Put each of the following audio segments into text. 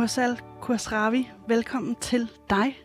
Mursal Kursravi, velkommen til dig.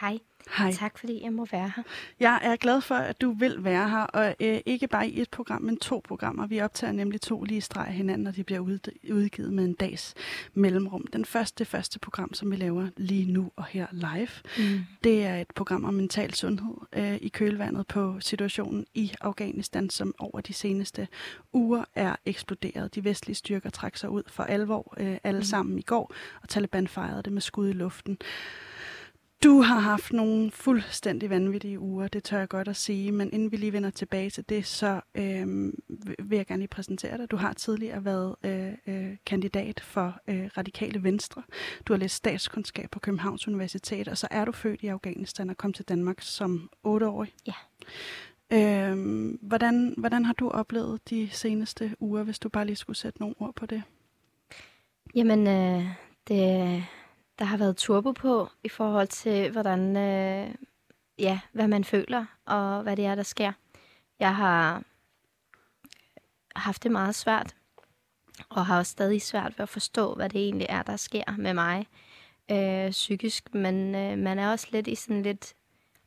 Hej. Hej. Tak fordi jeg må være her. Jeg er glad for, at du vil være her, og øh, ikke bare i et program, men to programmer. Vi optager nemlig to lige streg hinanden, og de bliver ud, udgivet med en dags mellemrum. Den første, første program, som vi laver lige nu og her live, Mm. det er et program om mental sundhed øh, i kølvandet på situationen i Afghanistan, som over de seneste uger er eksploderet. De vestlige styrker trak sig ud for alvor øh, alle Mm. sammen i går, og Taliban fejrede det med skud i luften. Du har haft nogle fuldstændig vanvittige uger, det tør jeg godt at sige, men inden vi lige vender tilbage til det, så øh, vil jeg gerne lige præsentere dig. Du har tidligere været øh, øh, kandidat for øh, Radikale Venstre. Du har læst statskundskab på Københavns Universitet, og så er du født i Afghanistan og kom til Danmark som otteårig. Ja. Øh, hvordan, hvordan har du oplevet de seneste uger, hvis du bare lige skulle sætte nogle ord på det? Jamen, øh, det, der har været turbo på i forhold til, hvordan, øh, ja, hvad man føler og hvad det er, der sker. Jeg har haft det meget svært, og har også stadig svært ved at forstå, hvad det egentlig er, der sker med mig øh, psykisk. Men øh, man er også lidt i sådan lidt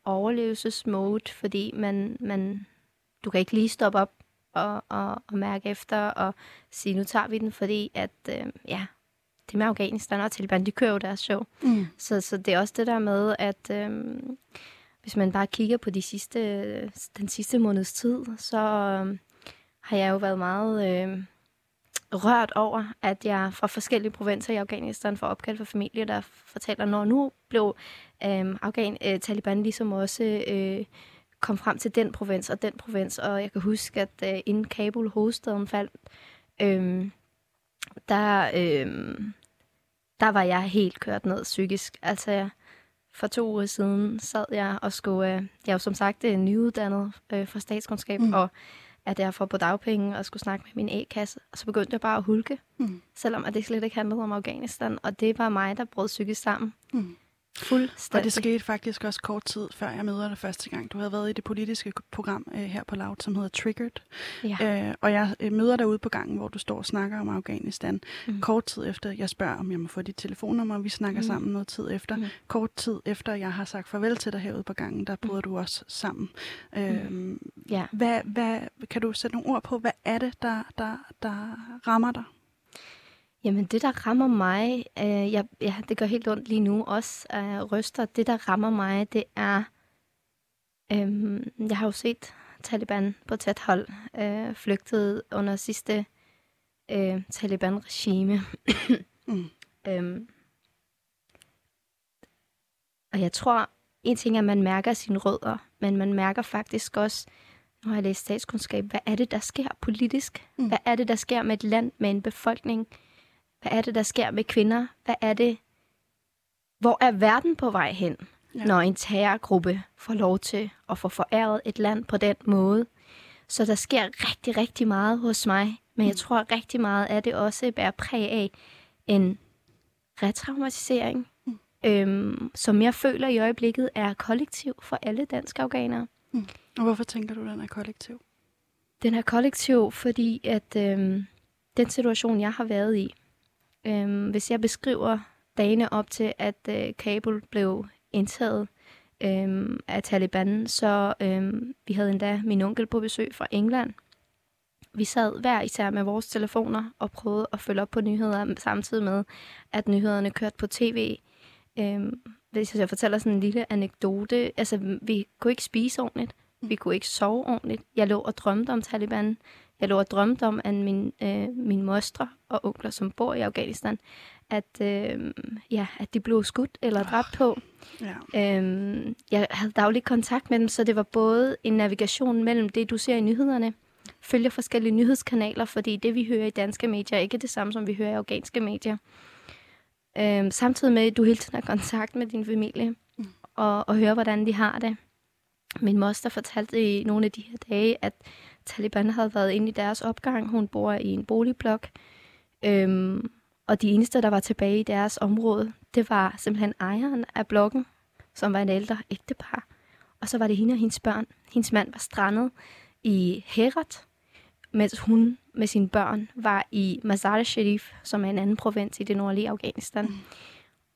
overlevelsesmode, fordi man, man, du kan ikke lige stoppe op og, og, og mærke efter og sige, nu tager vi den, fordi at, øh, ja, det med Afghanistan og Taliban, de kører jo deres show. Mm. Så, så det er også det der med, at øh, hvis man bare kigger på de sidste, den sidste måneds tid, så øh, har jeg jo været meget øh, rørt over, at jeg fra forskellige provinser i Afghanistan får opkald fra familie, der fortæller, når nu blev øh, Afghan, øh, Taliban ligesom også øh, kom frem til den provins og den provins, og jeg kan huske, at øh, inden Kabul, hovedstaden, faldt, øh, der, øh, der var jeg helt kørt ned psykisk. Altså, for to uger siden sad jeg og skulle... Øh, jeg er jo som sagt øh, nyuddannet øh, fra statskundskab, Mm. mm. og er derfor på dagpenge og skulle snakke med min A-kasse. Og så begyndte jeg bare at hulke, Mm. selvom at det slet ikke handlede om Afghanistan. Og det var mig, der brød psykisk sammen. Mm. Fuldstændig. Og det skete faktisk også kort tid, før jeg møder dig første gang. Du havde været i det politiske program øh, her på Loud, som hedder Triggered. Ja. Øh, og jeg øh, møder dig ude på gangen, hvor du står og snakker om Afghanistan. Mm. Mm. Kort tid efter, jeg spørger, om jeg må få dit telefonnummer, og vi snakker mm. Mm. sammen noget tid efter. Mm. Mm. Kort tid efter, jeg har sagt farvel til dig herude på gangen, der bryder du også sammen. Øh, ja. hvad, hvad, kan du sætte nogle ord på, hvad er det, der, der, der rammer dig? Jamen, det, der rammer mig, øh, jeg, ja, det gør helt ondt lige nu også, øh, ryster. Det, der rammer mig, det er, øh, jeg har jo set Taliban på tæt hold øh, flygtet under sidste øh, Taliban-regime. Mm. øhm, og jeg tror, en ting er, at man mærker sine rødder, men man mærker faktisk også, nu har jeg læst statskundskab, hvad er det, der sker politisk? Mm. Mm. Hvad er det, der sker med et land, med en befolkning? Hvad er det, der sker med kvinder? Hvad er det? Hvor er verden på vej hen, Ja. når en terrorgruppe får lov til at få foræret et land på den måde? Så der sker rigtig, rigtig meget hos mig. Men jeg tror rigtig meget af det også bærer præg af en retraumatisering, Mm. øhm, som jeg føler i øjeblikket er kollektiv for alle danske afghanere. Og hvorfor tænker du, den er kollektiv? Den er kollektiv, fordi at øhm, den situation, jeg har været i, øhm, hvis jeg beskriver dagene op til, at øh, Kabul blev indtaget øhm, af Taliban, så øhm, vi havde endda min onkel på besøg fra England. Vi sad hver især med vores telefoner og prøvede at følge op på nyheder, samtidig med, at nyhederne kørte på tv. Øhm, hvis jeg fortæller sådan en lille anekdote, altså vi kunne ikke spise ordentligt. Vi kunne ikke sove ordentligt. Jeg lå og drømte om Taliban. Jeg lå og drømte om, at min, øh, mine mostre og onkler, som bor i Afghanistan, at, øh, ja, at de blev skudt eller dræbt på. Ja. Øhm, jeg havde daglig kontakt med dem, så det var både en navigation mellem det, du ser i nyhederne, følger forskellige nyhedskanaler, fordi det, vi hører i danske medier, er ikke det samme, som vi hører i afghanske medier. Øhm, samtidig med, at du hele tiden har kontakt med din familie, mm. og, og hører, hvordan de har det. Min moster fortalte i nogle af de her dage, at Taliban havde været inde i deres opgang. Hun bor i en boligblok. Øhm, og de eneste, der var tilbage i deres område, det var simpelthen ejeren af blokken, som var en ældre ægtepar. Og så var det hende og hendes børn. Hendes mand var strandet i Herat, mens hun med sine børn var i Mazar-e-Sharif, som er en anden provins i det nordlige Afghanistan. Mm.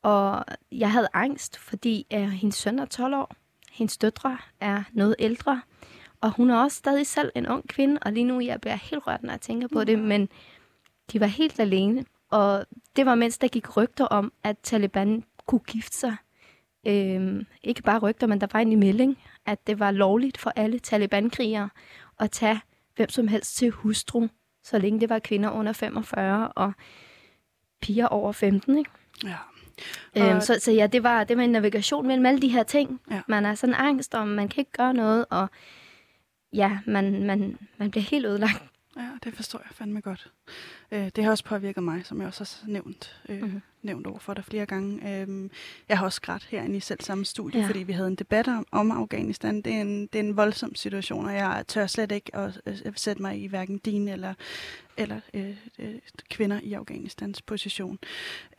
Og jeg havde angst, fordi uh, hendes søn er 12 år, hendes døtre er noget ældre, og hun er også stadig selv en ung kvinde, og lige nu jeg bliver helt rørt, når jeg tænker på mm. det, men de var helt alene. Og det var mens der gik rygter om, at Taliban kunne gifte sig. Øhm, ikke bare rygter, men der var en melding, at det var lovligt for alle Taliban-krigere at tage hvem som helst til hustru, så længe det var kvinder under 45 og piger over 15. Ikke? Ja. Øhm, så, så ja, det var, det var en navigation mellem alle de her ting. Ja. Man er sådan angst om, man kan ikke gøre noget, og ja, man, man, man bliver helt ødelagt. Ja, det forstår jeg fandme godt. Øh, det har også påvirket mig, som jeg også har nævnt, øh, mm-hmm. nævnt over for dig flere gange. Øh, jeg har også grædt herinde i selv samme studie, ja. fordi vi havde en debat om, om Afghanistan. Det er, en, det er en voldsom situation, og jeg tør slet ikke at, at sætte mig i hverken din eller eller øh, øh, kvinder i Afghanistans position.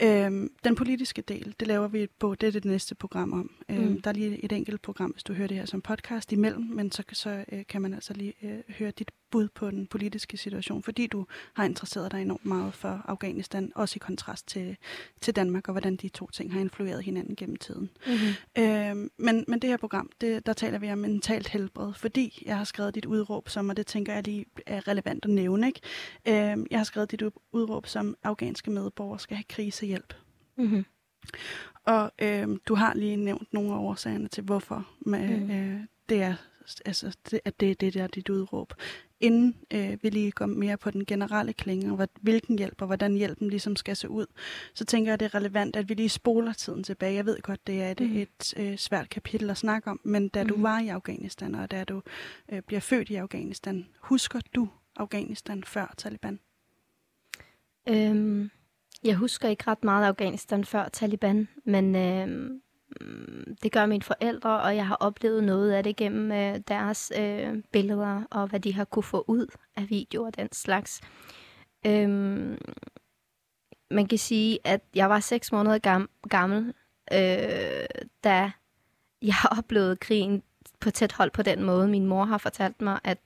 Øhm, den politiske del, det laver vi på, det er det næste program om. Øhm, mm. Der er lige et enkelt program, hvis du hører det her som podcast imellem, men så, så øh, kan man altså lige øh, høre dit bud på den politiske situation, fordi du har interesseret dig enormt meget for Afghanistan, også i kontrast til, til Danmark, og hvordan de to ting har influeret hinanden gennem tiden. Mm-hmm. Øhm, men, men det her program, det, der taler vi om mentalt helbred, fordi jeg har skrevet dit udråb som, og det tænker jeg lige er relevant at nævne, ikke? Øh, jeg har skrevet dit udråb som afghanske medborgere skal have krisehjælp. Mm-hmm. Og øh, du har lige nævnt nogle af årsagerne til, hvorfor med, mm. øh, det er, altså, det, at det, det der er dit udråb. Inden øh, vi lige går mere på den generelle klinge, og hvad, hvilken hjælp og hvordan hjælpen ligesom skal se ud, så tænker jeg, det er relevant, at vi lige spoler tiden tilbage. Jeg ved godt, det er et, mm. et øh, svært kapitel at snakke om, men da mm. du var i Afghanistan, og da du øh, bliver født i Afghanistan, husker du Afghanistan før Taliban? Øhm, jeg husker ikke ret meget af Afghanistan før Taliban, men øhm, mm, det gør mine forældre, og jeg har oplevet noget af det gennem øh, deres øh, billeder, og hvad de har kunne få ud af videoer og den slags. Øhm, man kan sige, at jeg var seks måneder gam- gammel, øh, da jeg har oplevet krigen på tæt hold på den måde. Min mor har fortalt mig, at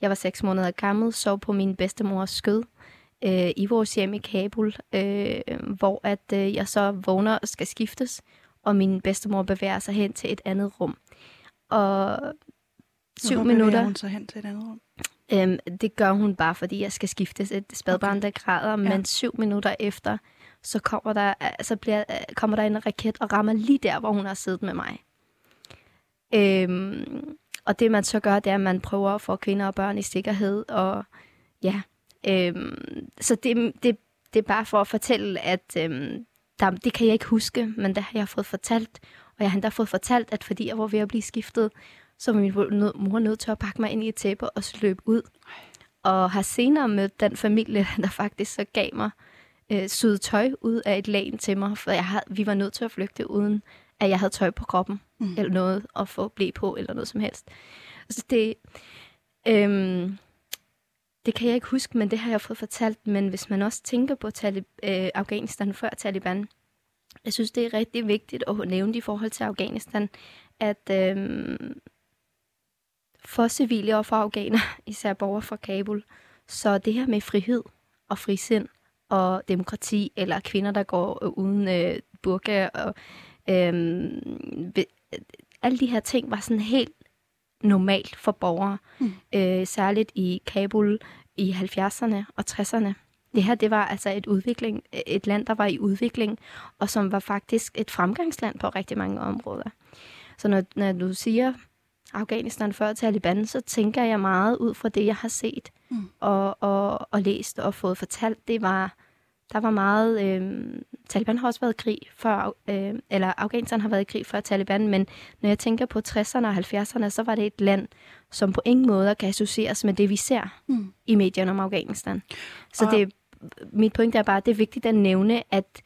jeg var seks måneder gammel, sov på min bedstemors skød øh, i vores hjem i Kabul, øh, hvor at øh, jeg så vågner og skal skiftes, og min bedstemor bevæger sig hen til et andet rum. Og syv Hvorfor minutter... hun sig hen til et andet rum? Øhm, det gør hun bare, fordi jeg skal skiftes et spædbarn, okay. der græder, ja. men syv minutter efter, så kommer der, så bliver, kommer der en raket og rammer lige der, hvor hun har siddet med mig. Øhm, og det man så gør, det er, at man prøver at få kvinder og børn i sikkerhed. Og ja, øhm, så det, det, det er bare for at fortælle, at øhm, der, det kan jeg ikke huske, men det har jeg fået fortalt. Og jeg har endda fået fortalt, at fordi jeg var ved at blive skiftet, så var min mor nødt til at pakke mig ind i et tæppe og så løbe ud. Og har senere mødt den familie, der faktisk så gav mig øh, syet tøj ud af et lagen til mig, for jeg havde, vi var nødt til at flygte uden at jeg havde tøj på kroppen, mm. eller noget at få blæ på, eller noget som helst. Altså det, øhm, det kan jeg ikke huske, men det har jeg fået fortalt. Men hvis man også tænker på Talib, øh, Afghanistan før Taliban, jeg synes, det er rigtig vigtigt at nævne i forhold til Afghanistan, at øhm, for civile og for afghaner, især borgere fra Kabul, så det her med frihed og frisind og demokrati, eller kvinder, der går uden øh, burka og Øhm, alle de her ting var sådan helt normalt for borgere, mm. øh, særligt i Kabul i 70'erne og 60'erne. Det her, det var altså et udvikling, et land, der var i udvikling, og som var faktisk et fremgangsland på rigtig mange områder. Så når, når du siger Afghanistan før Taliban, så tænker jeg meget ud fra det, jeg har set mm. og, og, og læst og fået fortalt. Det var der var meget... Øh, Taliban har også været i krig før, øh, eller Afghanistan har været i krig før Taliban, men når jeg tænker på 60'erne og 70'erne, så var det et land, som på ingen måde kan associeres med det, vi ser mm. i medierne om Afghanistan. Så og... det, mit point er bare, at det er vigtigt at nævne, at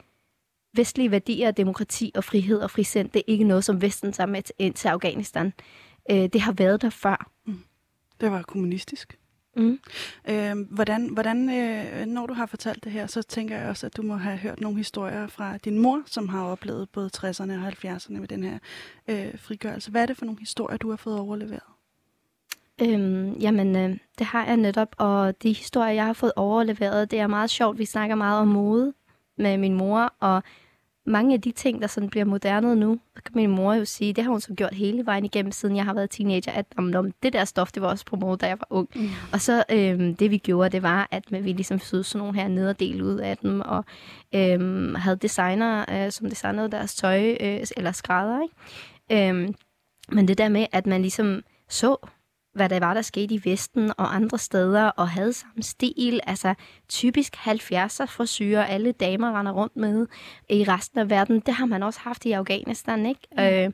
vestlige værdier, demokrati og frihed og frisind, det er ikke noget, som Vesten tager med ind til Afghanistan. Øh, det har været der før. Mm. Det var kommunistisk. Mm. Øh, hvordan, hvordan øh, når du har fortalt det her, så tænker jeg også, at du må have hørt nogle historier fra din mor, som har oplevet både 60'erne og 70'erne med den her øh, frigørelse. Hvad er det for nogle historier, du har fået overleveret? Øhm, jamen, øh, det har jeg netop, og de historier, jeg har fået overleveret, det er meget sjovt. Vi snakker meget om mode med min mor, og mange af de ting, der sådan bliver moderne nu, så kan min mor jo sige, det har hun så gjort hele vejen igennem, siden jeg har været teenager, at om, om det der stof, det var også på mode, da jeg var ung. Mm. Og så øhm, det vi gjorde, det var, at vi ligesom syede sådan nogle her nederdel ud af dem, og øhm, havde designer, øh, som designede deres tøj, øh, eller skrædder, ikke? Øhm, men det der med, at man ligesom så hvad der var, der skete i Vesten og andre steder, og havde samme stil. Altså typisk 70'er frisyrer, alle damer render rundt med i resten af verden. Det har man også haft i Afghanistan, ikke? Mm. Øh,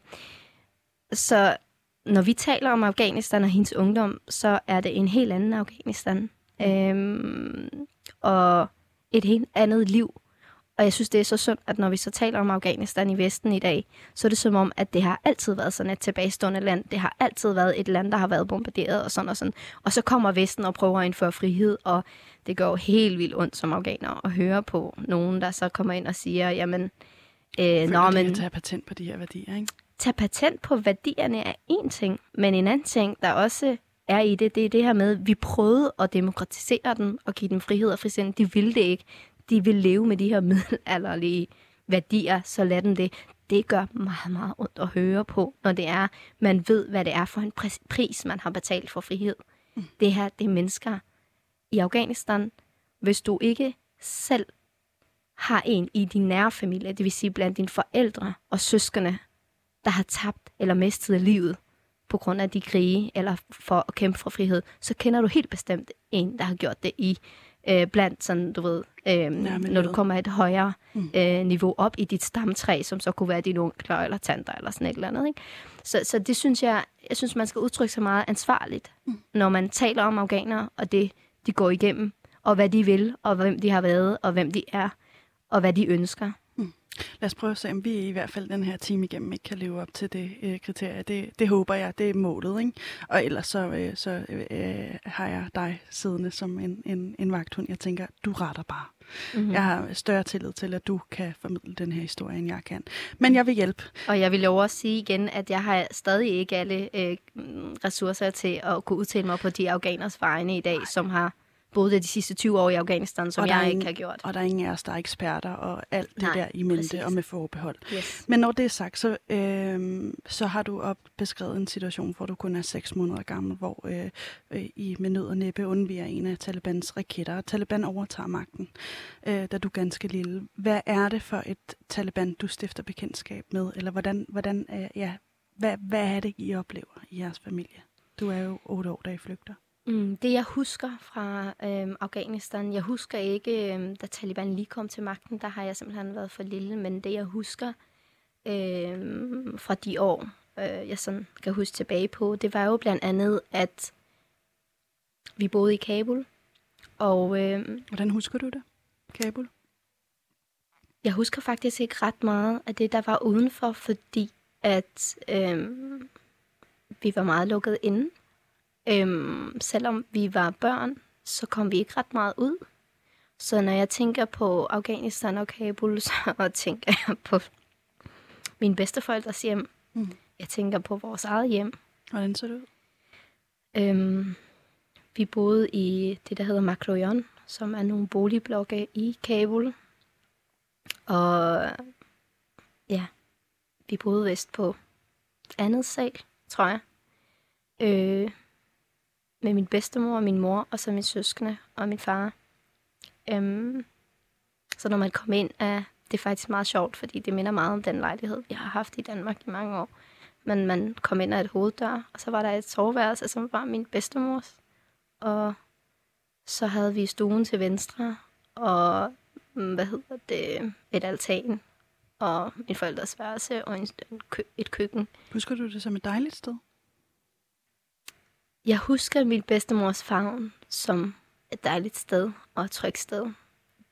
så når vi taler om Afghanistan og hendes ungdom, så er det en helt anden Afghanistan. Øhm, og et helt andet liv. Og jeg synes, det er så synd, at når vi så taler om Afghanistan i Vesten i dag, så er det som om, at det har altid været sådan et tilbagestående land. Det har altid været et land, der har været bombarderet og sådan og sådan. Og så kommer Vesten og prøver at indføre frihed, og det går helt vildt ondt som afghaner at høre på nogen, der så kommer ind og siger, jamen... Øh, nå, men... tage patent på de her værdier, ikke? Tage patent på værdierne er en ting, men en anden ting, der også er i det, det er det her med, at vi prøvede at demokratisere dem og give dem frihed og frisind. De ville det ikke de vil leve med de her middelalderlige værdier, så lad dem det. Det gør meget, meget ondt at høre på, når det er, man ved, hvad det er for en pris, man har betalt for frihed. Mm. Det her, det er mennesker i Afghanistan. Hvis du ikke selv har en i din nære familie, det vil sige blandt dine forældre og søskende, der har tabt eller mistet livet på grund af de krige, eller for at kæmpe for frihed, så kender du helt bestemt en, der har gjort det i øh, blandt sådan, du ved, øh, når du kommer et højere mm. øh, niveau op i dit stamtræ, som så kunne være dine onkler eller tanter eller sådan et eller andet. Ikke? Så, så det synes jeg, jeg synes, man skal udtrykke sig meget ansvarligt, mm. når man taler om afghanere og det, de går igennem, og hvad de vil, og hvem de har været, og hvem de er, og hvad de ønsker. Lad os prøve at se, om vi i hvert fald den her time igennem ikke kan leve op til det øh, kriterie. Det, det håber jeg, det er målet. Ikke? Og ellers så, øh, så øh, har jeg dig siddende som en, en, en vagthund. Jeg tænker, du retter bare. Mm-hmm. Jeg har større tillid til, at du kan formidle den her historie, end jeg kan. Men jeg vil hjælpe. Og jeg vil jo også sige igen, at jeg har stadig ikke alle øh, ressourcer til at kunne udtale mig på de afghaners vegne i dag, Nej. som har boet de sidste 20 år i Afghanistan, som jeg ingen, ikke har gjort. Og der er ingen af os, der er eksperter og alt det Nej, der i mente præcis. og med forbehold. Yes. Men når det er sagt, så, øh, så har du op beskrevet en situation, hvor du kun er 6 måneder gammel, hvor øh, øh, I med nød og næppe undviger en af Talibans raketter. Taliban overtager magten, øh, da du er ganske lille. Hvad er det for et Taliban, du stifter bekendtskab med? Eller hvordan, hvordan øh, ja, hvad, hvad er det, I oplever i jeres familie? Du er jo otte år, da I flygter. Mm, det jeg husker fra øhm, Afghanistan, jeg husker ikke, øhm, da Taliban lige kom til magten, der har jeg simpelthen været for lille, men det jeg husker øhm, fra de år, øh, jeg sådan kan huske tilbage på, det var jo blandt andet, at vi boede i Kabul. Og, øhm, Hvordan husker du det, Kabul? Jeg husker faktisk ikke ret meget af det, der var udenfor, fordi at øhm, vi var meget lukket inde. Øhm, selvom vi var børn, så kom vi ikke ret meget ud. Så når jeg tænker på Afghanistan og Kabul, så tænker jeg på min bedsteforældres hjem. Mm. Jeg tænker på vores eget hjem. Hvordan så det ud? Øhm, vi boede i det, der hedder Makroyon, som er nogle boligblokke i Kabul. Og ja, vi boede vist på andet sal, tror jeg. Øh, med min bedstemor og min mor, og så min søskende og min far. Øhm, så når man kom ind, er det faktisk meget sjovt, fordi det minder meget om den lejlighed, vi har haft i Danmark i mange år. Men man kom ind ad et hoveddør, og så var der et soveværelse, som var min bedstemors. Og så havde vi stuen til venstre, og mm, hvad hedder det, et altan, og min forældres værelse og en kø, et køkken. Husker du det som et dejligt sted? Jeg husker min bedstemors favn som et dejligt sted og et trygt sted.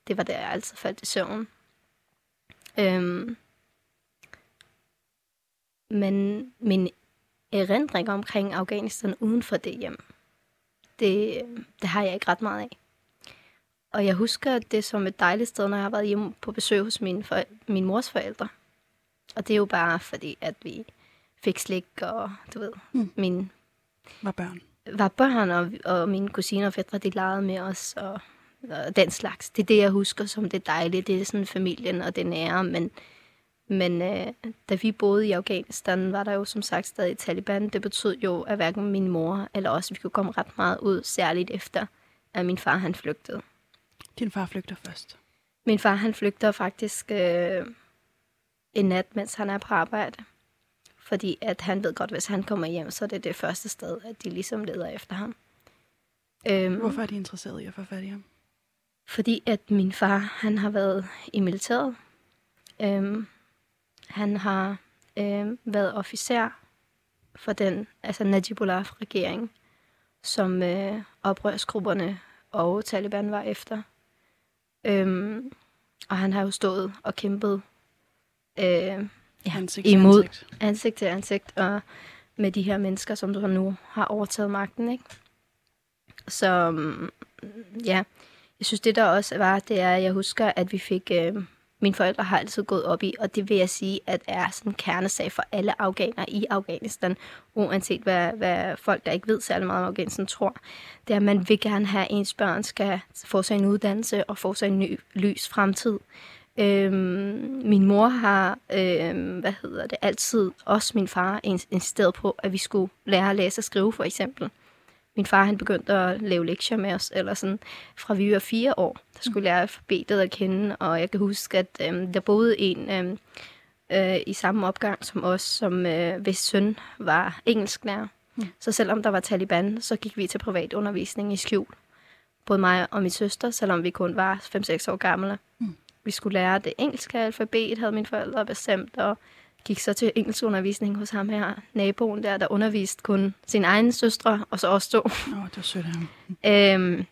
Det var der, jeg altid faldt i søvn. Øhm, men min erindring omkring Afghanistan uden for det hjem, det, det har jeg ikke ret meget af. Og jeg husker det som et dejligt sted, når jeg har været hjemme på besøg hos min, for, min mors forældre. Og det er jo bare fordi, at vi fik slik, og du ved, Mm. min Var børn. var børn, og, og mine kusiner og fædre, de legede med os, og, og den slags. Det er det, jeg husker som det dejlige. Det er sådan familien og det nære, men, men øh, da vi boede i Afghanistan, var der jo som sagt stadig Taliban. Det betød jo, at hverken min mor eller os, vi kunne komme ret meget ud, særligt efter, at min far han flygtede. Din far flygter først. Min far han flygter faktisk øh, en nat, mens han er på arbejde. Fordi at han ved godt, hvis han kommer hjem, så er det det første sted, at de ligesom leder efter ham. Øhm, Hvorfor er de interesseret i at få fat i ham? Fordi at min far, han har været i militæret. Øhm, han har øhm, været officer for den, altså Najibullah-regering, som øh, oprørsgrupperne og Taliban var efter. Øhm, og han har jo stået og kæmpet øh, ja, Ansigt til imod ansigt. ansigt til ansigt og med de her mennesker, som du nu har overtaget magten, ikke? Så mm, ja, jeg synes det der også var, det er, at jeg husker, at vi fik, øh, mine forældre har altid gået op i, og det vil jeg sige, at er sådan en kernesag for alle afghanere i Afghanistan, uanset hvad, hvad folk, der ikke ved særlig meget om Afghanistan, tror. Det er, at man vil gerne have, at ens børn skal få sig en uddannelse og få sig en ny lys fremtid. Øhm, min mor har, øhm, hvad hedder det, altid, også min far, insisteret på, at vi skulle lære at læse og skrive, for eksempel. Min far, han begyndte at lave lektier med os, eller sådan, fra vi var fire år, der skulle lære alfabetet at kende, og jeg kan huske, at øhm, der boede en øhm, øh, i samme opgang som os, som øh, hvis søn var engelsklærer. Mm. Så selvom der var Taliban, så gik vi til privat undervisning i skjul. Både mig og min søster, selvom vi kun var 5-6 år gamle. Mm. Vi skulle lære det engelske alfabet, havde mine forældre bestemt, og gik så til engelskundervisning hos ham her, naboen der, der underviste kun sin egen søstre, og så også to. Åh, oh, det var sødt ham. Øhm,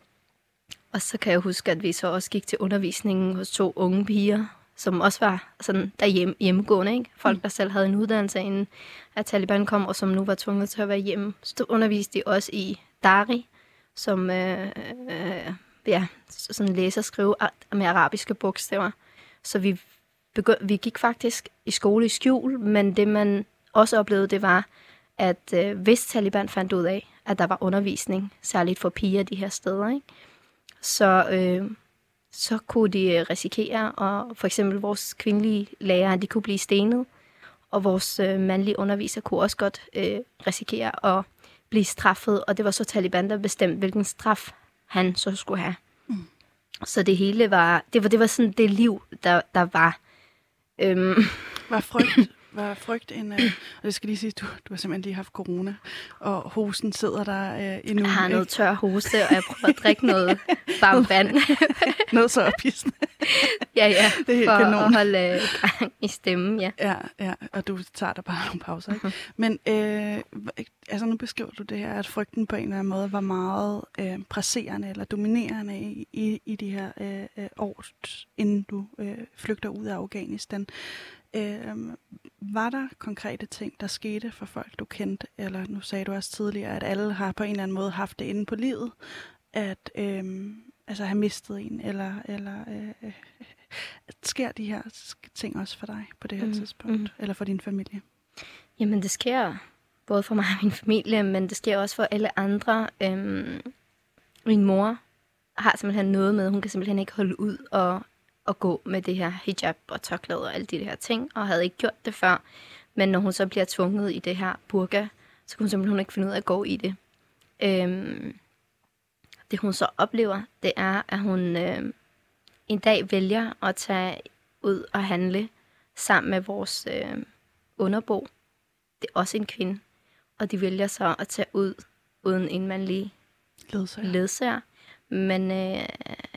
og så kan jeg huske, at vi så også gik til undervisningen hos to unge piger, som også var sådan derhjemme, hjemmegående, ikke? Folk, der selv havde en uddannelse, inden at Taliban kom, og som nu var tvunget til at være hjemme. Så underviste de også i Dari, som øh, øh, ja, sådan læser og skrive med arabiske bogstaver. Så vi, begynd, vi gik faktisk i skole i skjul, men det man også oplevede, det var, at øh, hvis Taliban fandt ud af, at der var undervisning, særligt for piger de her steder, ikke? så øh, så kunne de risikere, og for eksempel vores kvindelige lærere, de kunne blive stenet, og vores øh, mandlige underviser kunne også godt øh, risikere at blive straffet, og det var så Taliban, der bestemte, hvilken straf han så skulle have. Mm. Så det hele var, det var, det var sådan det liv, der, der var. Øhm. Var frygt, var frygt en, øh, og det skal lige sige, du, du har simpelthen lige haft corona, og hosten sidder der øh, endnu. Jeg har noget tør hoste, og jeg prøver at drikke noget varmt vand. noget så ophidsende. ja, ja, det er helt for kanon. at holde øh, gang i stemmen, ja. Ja, ja, og du tager der bare nogle pauser, ikke? Men øh, altså nu beskriver du det her, at frygten på en eller anden måde var meget øh, presserende eller dominerende i, i, i de her øh, år, inden du øh, flygter ud af Afghanistan. Øh, var der konkrete ting, der skete for folk, du kendte? Eller nu sagde du også tidligere, at alle har på en eller anden måde haft det inde på livet, at øh, altså have mistet en, eller, eller øh, øh, sker de her ting også for dig på det her mm. tidspunkt, mm. eller for din familie? Jamen, det sker både for mig og min familie, men det sker også for alle andre. Øhm, min mor har simpelthen noget med, hun kan simpelthen ikke holde ud og at gå med det her hijab og tørklæde og alle de her ting, og havde ikke gjort det før. Men når hun så bliver tvunget i det her burka, så kunne hun simpelthen ikke finde ud af at gå i det. Øhm, det hun så oplever, det er, at hun øh, en dag vælger at tage ud og handle sammen med vores øh, underbo. Det er også en kvinde. Og de vælger så at tage ud uden en mandlig ledsager. ledsager. Men øh,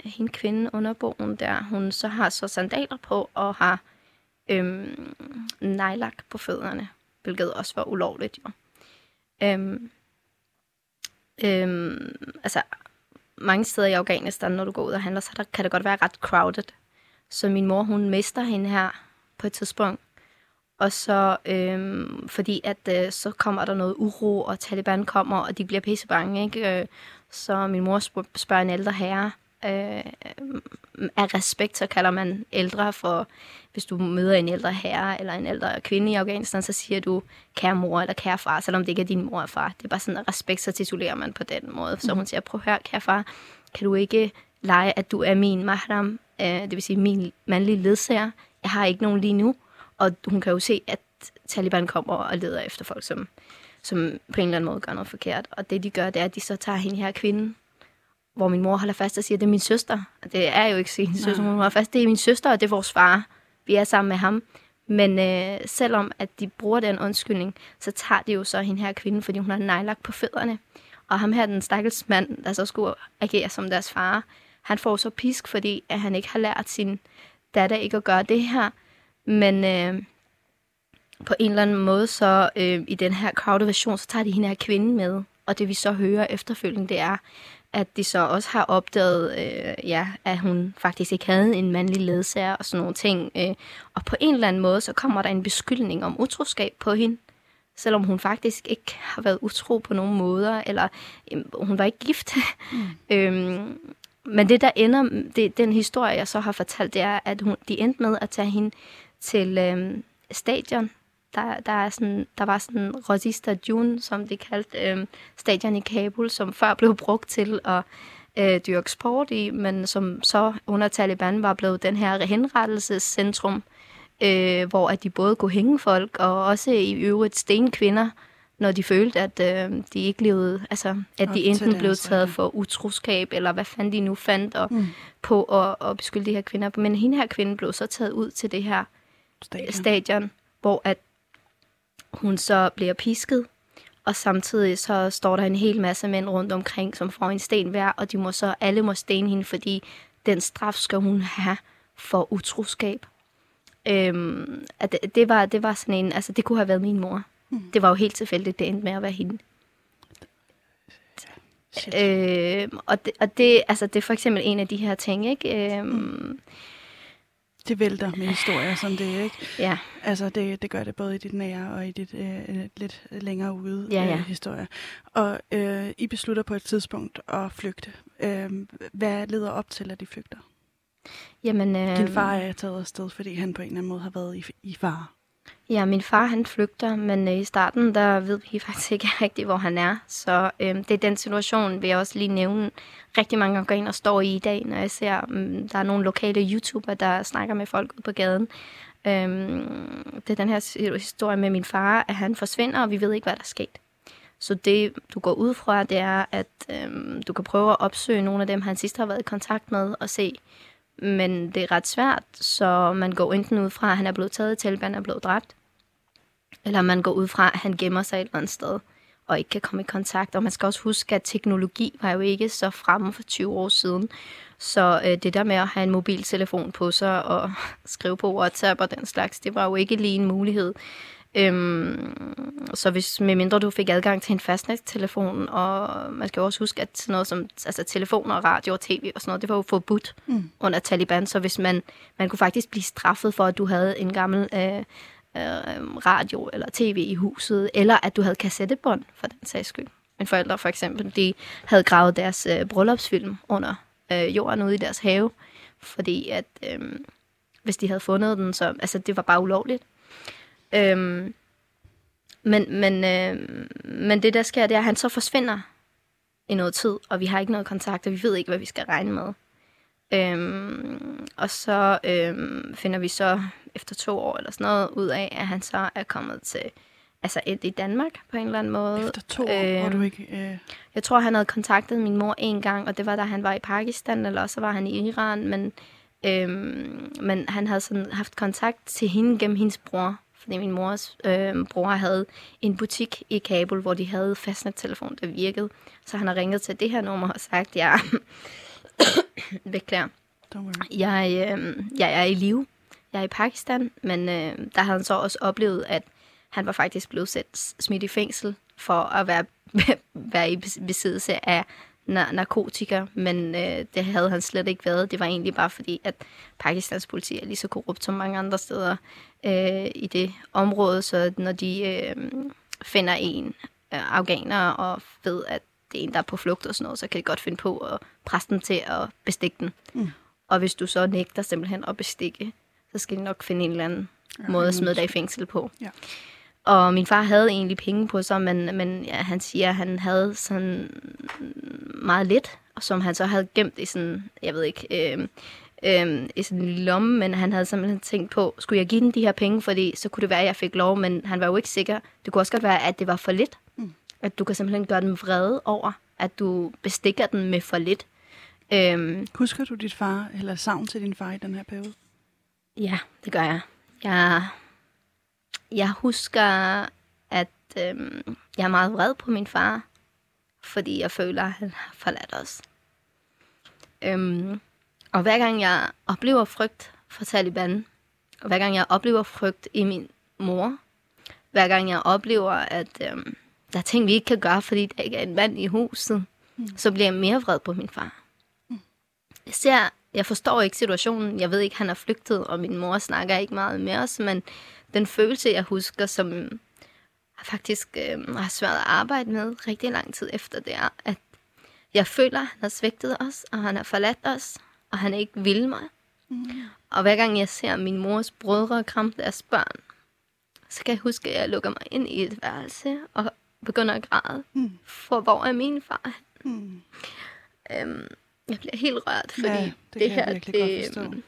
hende kvinde under bogen der, hun så har så sandaler på og har øhm, nejlak på fødderne, hvilket også var ulovligt jo. Øhm, øhm, altså, mange steder i Afghanistan, når du går ud og handler, så der, kan det godt være ret crowded. Så min mor, hun mister hende her på et tidspunkt. Og så, øhm, fordi at øh, så kommer der noget uro, og Taliban kommer, og de bliver pisse bange, ikke? Øh, så min mor spørger en ældre herre, øh, af respekt, så kalder man ældre for, hvis du møder en ældre herre eller en ældre kvinde i Afghanistan, så siger du kære mor eller kære far, selvom det ikke er din mor og far. Det er bare sådan en respekt, så titulerer man på den måde. Så hun mhm. siger, prøv at høre, kære far, kan du ikke lege, at du er min mahram, øh, det vil sige min mandlige ledsager. Jeg har ikke nogen lige nu. Og hun kan jo se, at Taliban kommer og leder efter folk, som, som på en eller anden måde gør noget forkert. Og det, de gør, det er, at de så tager hende her kvinde, hvor min mor holder fast og siger, det er min søster. Og det er jo ikke sin søster, hun holder fast. Det er min søster, og det er vores far. Vi er sammen med ham. Men øh, selvom at de bruger den undskyldning, så tager de jo så hende her kvinde, fordi hun har nejlagt på fødderne. Og ham her, den stakkels mand, der så skulle agere som deres far, han får så pisk, fordi at han ikke har lært sin datter ikke at gøre det her. Men øh, på en eller anden måde, så øh, i den her crowded version, så tager de hende her kvinde med. Og det vi så hører efterfølgende, det er, at de så også har opdaget, øh, ja, at hun faktisk ikke havde en mandlig ledsager og sådan nogle ting. Øh, og på en eller anden måde, så kommer der en beskyldning om utroskab på hende, selvom hun faktisk ikke har været utro på nogen måder, eller øh, hun var ikke gift. Mm. øhm, men det, der ender, det, den historie, jeg så har fortalt, det er, at hun, de endte med at tage hende til øh, stadion. Der, der, er sådan, der var sådan Rosi Stadion, som de kaldte øh, stadion i Kabul, som før blev brugt til at øh, dyrke sport i, men som så under Taliban var blevet den her henrettelsescentrum, øh, hvor at de både kunne hænge folk, og også i øvrigt sten kvinder, når de følte, at øh, de ikke levede, altså at de enten blev taget for utroskab, eller hvad fanden de nu fandt og, mm. på at, at beskytte de her kvinder. Men hende her kvinde blev så taget ud til det her stadion, stadion hvor at hun så bliver pisket, og samtidig så står der en hel masse mænd rundt omkring, som får en sten hver, og de må så, alle må stene hende, fordi den straf skal hun have for utroskab. Øhm, at det, det, var, det var sådan en, altså det kunne have været min mor. Mm. Det var jo helt tilfældigt, det endte med at være hende. Øh, og det, og det, altså, det er for eksempel en af de her ting, ikke? Øh, mm. Det vælter med historier som det, ikke? Ja. Altså, det, det gør det både i dit nære og i dit øh, lidt længere ude ja, ja. Øh, historie. Og øh, I beslutter på et tidspunkt at flygte. Øh, hvad leder op til, at I flygter? Jamen, øh, Din far er taget afsted, fordi han på en eller anden måde har været i, i far. Ja, min far han flygter, men øh, i starten der ved vi faktisk ikke rigtigt, hvor han er. Så øh, det er den situation, vil jeg også lige nævne, rigtig mange afghanere står i i dag, når jeg ser, øh, der er nogle lokale YouTuber, der snakker med folk ude på gaden. Øh, det er den her historie med min far, at han forsvinder, og vi ved ikke, hvad der er sket. Så det, du går ud fra, det er, at øh, du kan prøve at opsøge nogle af dem, han sidst har været i kontakt med, og se, men det er ret svært, så man går enten ud fra, at han er blevet taget i Taliban og er blevet dræbt, eller man går ud fra, at han gemmer sig et eller andet sted og ikke kan komme i kontakt. Og man skal også huske, at teknologi var jo ikke så fremme for 20 år siden. Så øh, det der med at have en mobiltelefon på sig og skrive på WhatsApp og den slags, det var jo ikke lige en mulighed. Øhm, så hvis med mindre du fik adgang til en fastnettelefon, og man skal jo også huske, at sådan noget som altså, telefoner, radio og tv og sådan noget, det var jo forbudt mm. under Taliban, så hvis man, man kunne faktisk blive straffet for, at du havde en gammel øh, øh, radio eller tv i huset, eller at du havde kassettebånd, for den sags skyld. Mine forældre for eksempel, de havde gravet deres øh, bryllupsfilm under øh, jorden ude i deres have, fordi at øh, hvis de havde fundet den, så altså, det var bare ulovligt. Øhm, men, men, øh, men det, der sker, det er, at han så forsvinder i noget tid, og vi har ikke noget kontakt, og vi ved ikke, hvad vi skal regne med. Øhm, og så øhm, finder vi så efter to år eller sådan noget ud af, at han så er kommet til altså et i Danmark på en eller anden måde. Efter to år, øhm, hvor du ikke... Øh... Jeg tror, han havde kontaktet min mor en gang, og det var da han var i Pakistan, eller så var han i Iran, men, øhm, men han havde sådan haft kontakt til hende gennem hendes bror fordi min mors øh, bror havde en butik i Kabul, hvor de havde fastnettelefon, der virkede. Så han har ringet til det her nummer og sagt, ja, beklager. Jeg, øh, jeg er i live. Jeg er i Pakistan, men øh, der havde han så også oplevet, at han var faktisk blevet sat, smidt i fængsel for at være, være i bes- besiddelse af na- narkotika, men øh, det havde han slet ikke været. Det var egentlig bare fordi, at Pakistans politi er lige så korrupt som mange andre steder øh, i det område, så når de øh, finder en øh, afghaner og ved, at det er en, der er på flugt og sådan noget, så kan de godt finde på at presse den til at bestikke den. Mm. Og hvis du så nægter simpelthen at bestikke, så skal de nok finde en eller anden ja, måde at smide dig i fængsel på. Ja. Og min far havde egentlig penge på sig, men, men ja, han siger, at han havde sådan meget lidt, som han så havde gemt i sådan, jeg ved ikke, øh, øh, i sådan en lille lomme, men han havde simpelthen tænkt på, skulle jeg give den de her penge, fordi så kunne det være, at jeg fik lov, men han var jo ikke sikker. Det kunne også godt være, at det var for lidt. Mm. At du kan simpelthen gøre dem vrede over, at du bestikker den med for lidt. Øh, Husker du dit far, eller savn til din far i den her periode? Ja, det gør jeg. Jeg, jeg husker, at øhm, jeg er meget vred på min far, fordi jeg føler, at han har forladt os. Øhm, og hver gang jeg oplever frygt for Taliban, og hver gang jeg oplever frygt i min mor, hver gang jeg oplever, at øhm, der er ting, vi ikke kan gøre, fordi der ikke er en mand i huset, mm. så bliver jeg mere vred på min far. Jeg ser, jeg forstår ikke situationen. Jeg ved ikke, han er flygtet, og min mor snakker ikke meget med os, men den følelse, jeg husker, som jeg faktisk øh, har svært at arbejde med rigtig lang tid efter, det er, at jeg føler, at han har svigtet os, og han har forladt os, og han ikke vil mig. Mm. Og hver gang jeg ser min mors brødre kramme deres børn, så kan jeg huske, at jeg lukker mig ind i et værelse og begynder at græde. Mm. For hvor er min far? Mm. Øhm, jeg bliver helt rørt, fordi Ja, det det, her, det,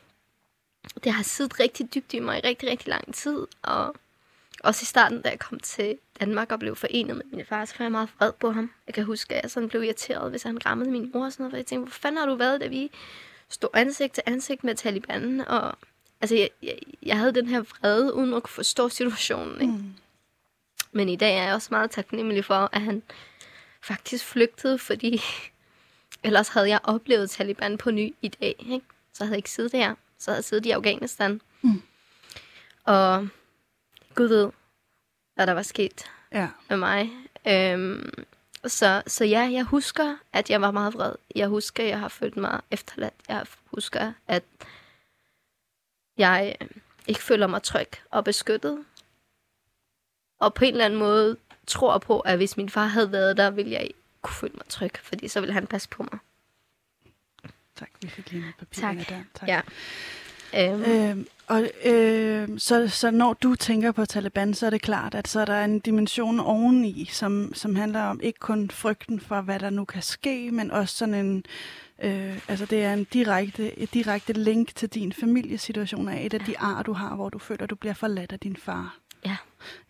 det har siddet rigtig dybt i mig i rigtig, rigtig lang tid. Og også i starten, da jeg kom til Danmark og blev forenet med min far, så var jeg meget vred på ham. Jeg kan huske, at jeg sådan blev irriteret, hvis han rammede min mor og sådan noget. For jeg tænkte, hvor fanden har du været, da vi stod ansigt til ansigt med Taliban? Og altså, jeg, jeg, jeg havde den her vrede, uden at kunne forstå situationen. Ikke? Mm. Men i dag er jeg også meget taknemmelig for, at han faktisk flygtede, fordi ellers havde jeg oplevet Taliban på ny i dag. Ikke? Så havde jeg ikke siddet her. Så havde jeg siddet i Afghanistan. Mm. Og Gud ved, hvad der var sket Ja. med mig. Øhm, så, så ja, jeg husker, at jeg var meget vred. Jeg husker, at jeg har følt mig efterladt. Jeg husker, at jeg øh, ikke føler mig tryg og beskyttet. Og på en eller anden måde tror på, at hvis min far havde været der, ville jeg ikke kunne føle mig tryg, fordi så ville han passe på mig. Tak, vi fik lige noget papir Tak. der. Tak. Ja. Øhm, Øhm, og øh, så, så når du tænker på Taliban, så er det klart, at så er der en dimension oveni, som, som handler om ikke kun frygten for, hvad der nu kan ske, men også sådan en, øh, altså det er en direkte, et direkte link til din familiesituation af et af de ar, du har, hvor du føler, du bliver forladt af din far. Ja.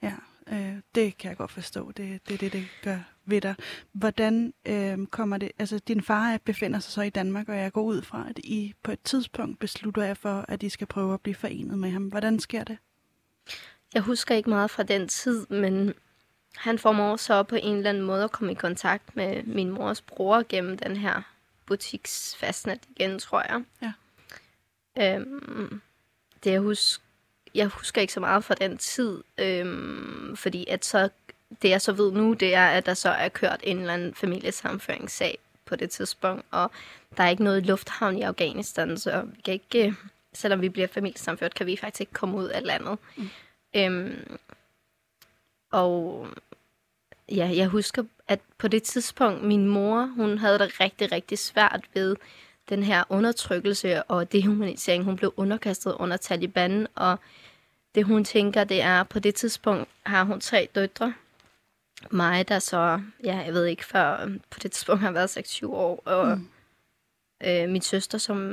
Ja, øh, det kan jeg godt forstå. Det, det er det, det gør ved dig. Hvordan øh, kommer det, altså din far er- befinder sig så i Danmark, og jeg går ud fra, at I på et tidspunkt beslutter jer for, at I skal prøve at blive forenet med ham. Hvordan sker det? Jeg husker ikke meget fra den tid, men han formår så på en eller anden måde at komme i kontakt med min mors bror gennem den her butiksfastnet igen, tror jeg. Ja. Øhm, det jeg husker, jeg husker ikke så meget fra den tid, øhm, fordi at så, det jeg så ved nu, det er, at der så er kørt en eller anden familiesamføringssag på det tidspunkt, og der er ikke noget lufthavn i Afghanistan, så vi kan ikke, øh, selvom vi bliver familiesamført, kan vi faktisk ikke komme ud af landet. Mm. Øhm, og ja, jeg husker, at på det tidspunkt, min mor, hun havde det rigtig, rigtig svært ved den her undertrykkelse og dehumanisering, hun blev underkastet under Taliban, og det hun tænker, det er, på det tidspunkt har hun tre døtre. Mig, der så, ja, jeg ved ikke, før øhm, på det tidspunkt har været 6-7 år, og mm. øh, min søster, som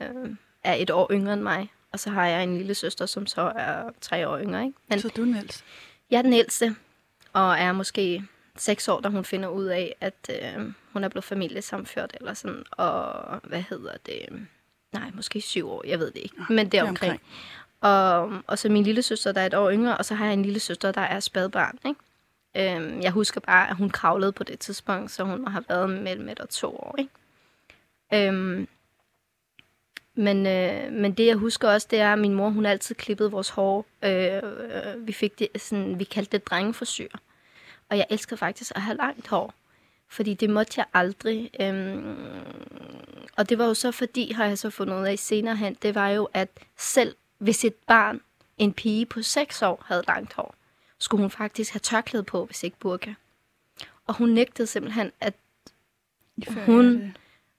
øh, er et år yngre end mig, og så har jeg en lille søster, som så er tre år yngre, ikke? Men Så du, Niels? jeg er den ældste, og er måske seks år, da hun finder ud af, at øh, hun er blevet familiesamført, eller sådan, og hvad hedder det? Nej, måske syv år, jeg ved det ikke, men det er omkring. Og, og så min lille søster, der er et år yngre, og så har jeg en lille søster, der er spædbarn, ikke? Øhm, jeg husker bare, at hun kravlede på det tidspunkt, så hun må have været mellem et og to år, ikke? Øhm, Men, øh, men det, jeg husker også, det er, at min mor, hun altid klippede vores hår. Øh, vi fik det sådan, vi kaldte det drengeforsyr. Og jeg elskede faktisk at have langt hår. Fordi det måtte jeg aldrig. Øhm, og det var jo så fordi, har jeg så fundet ud af senere hen, det var jo, at selv hvis et barn, en pige på 6 år, havde langt hår, skulle hun faktisk have tørklæde på, hvis ikke burka. Og hun nægtede simpelthen, at hun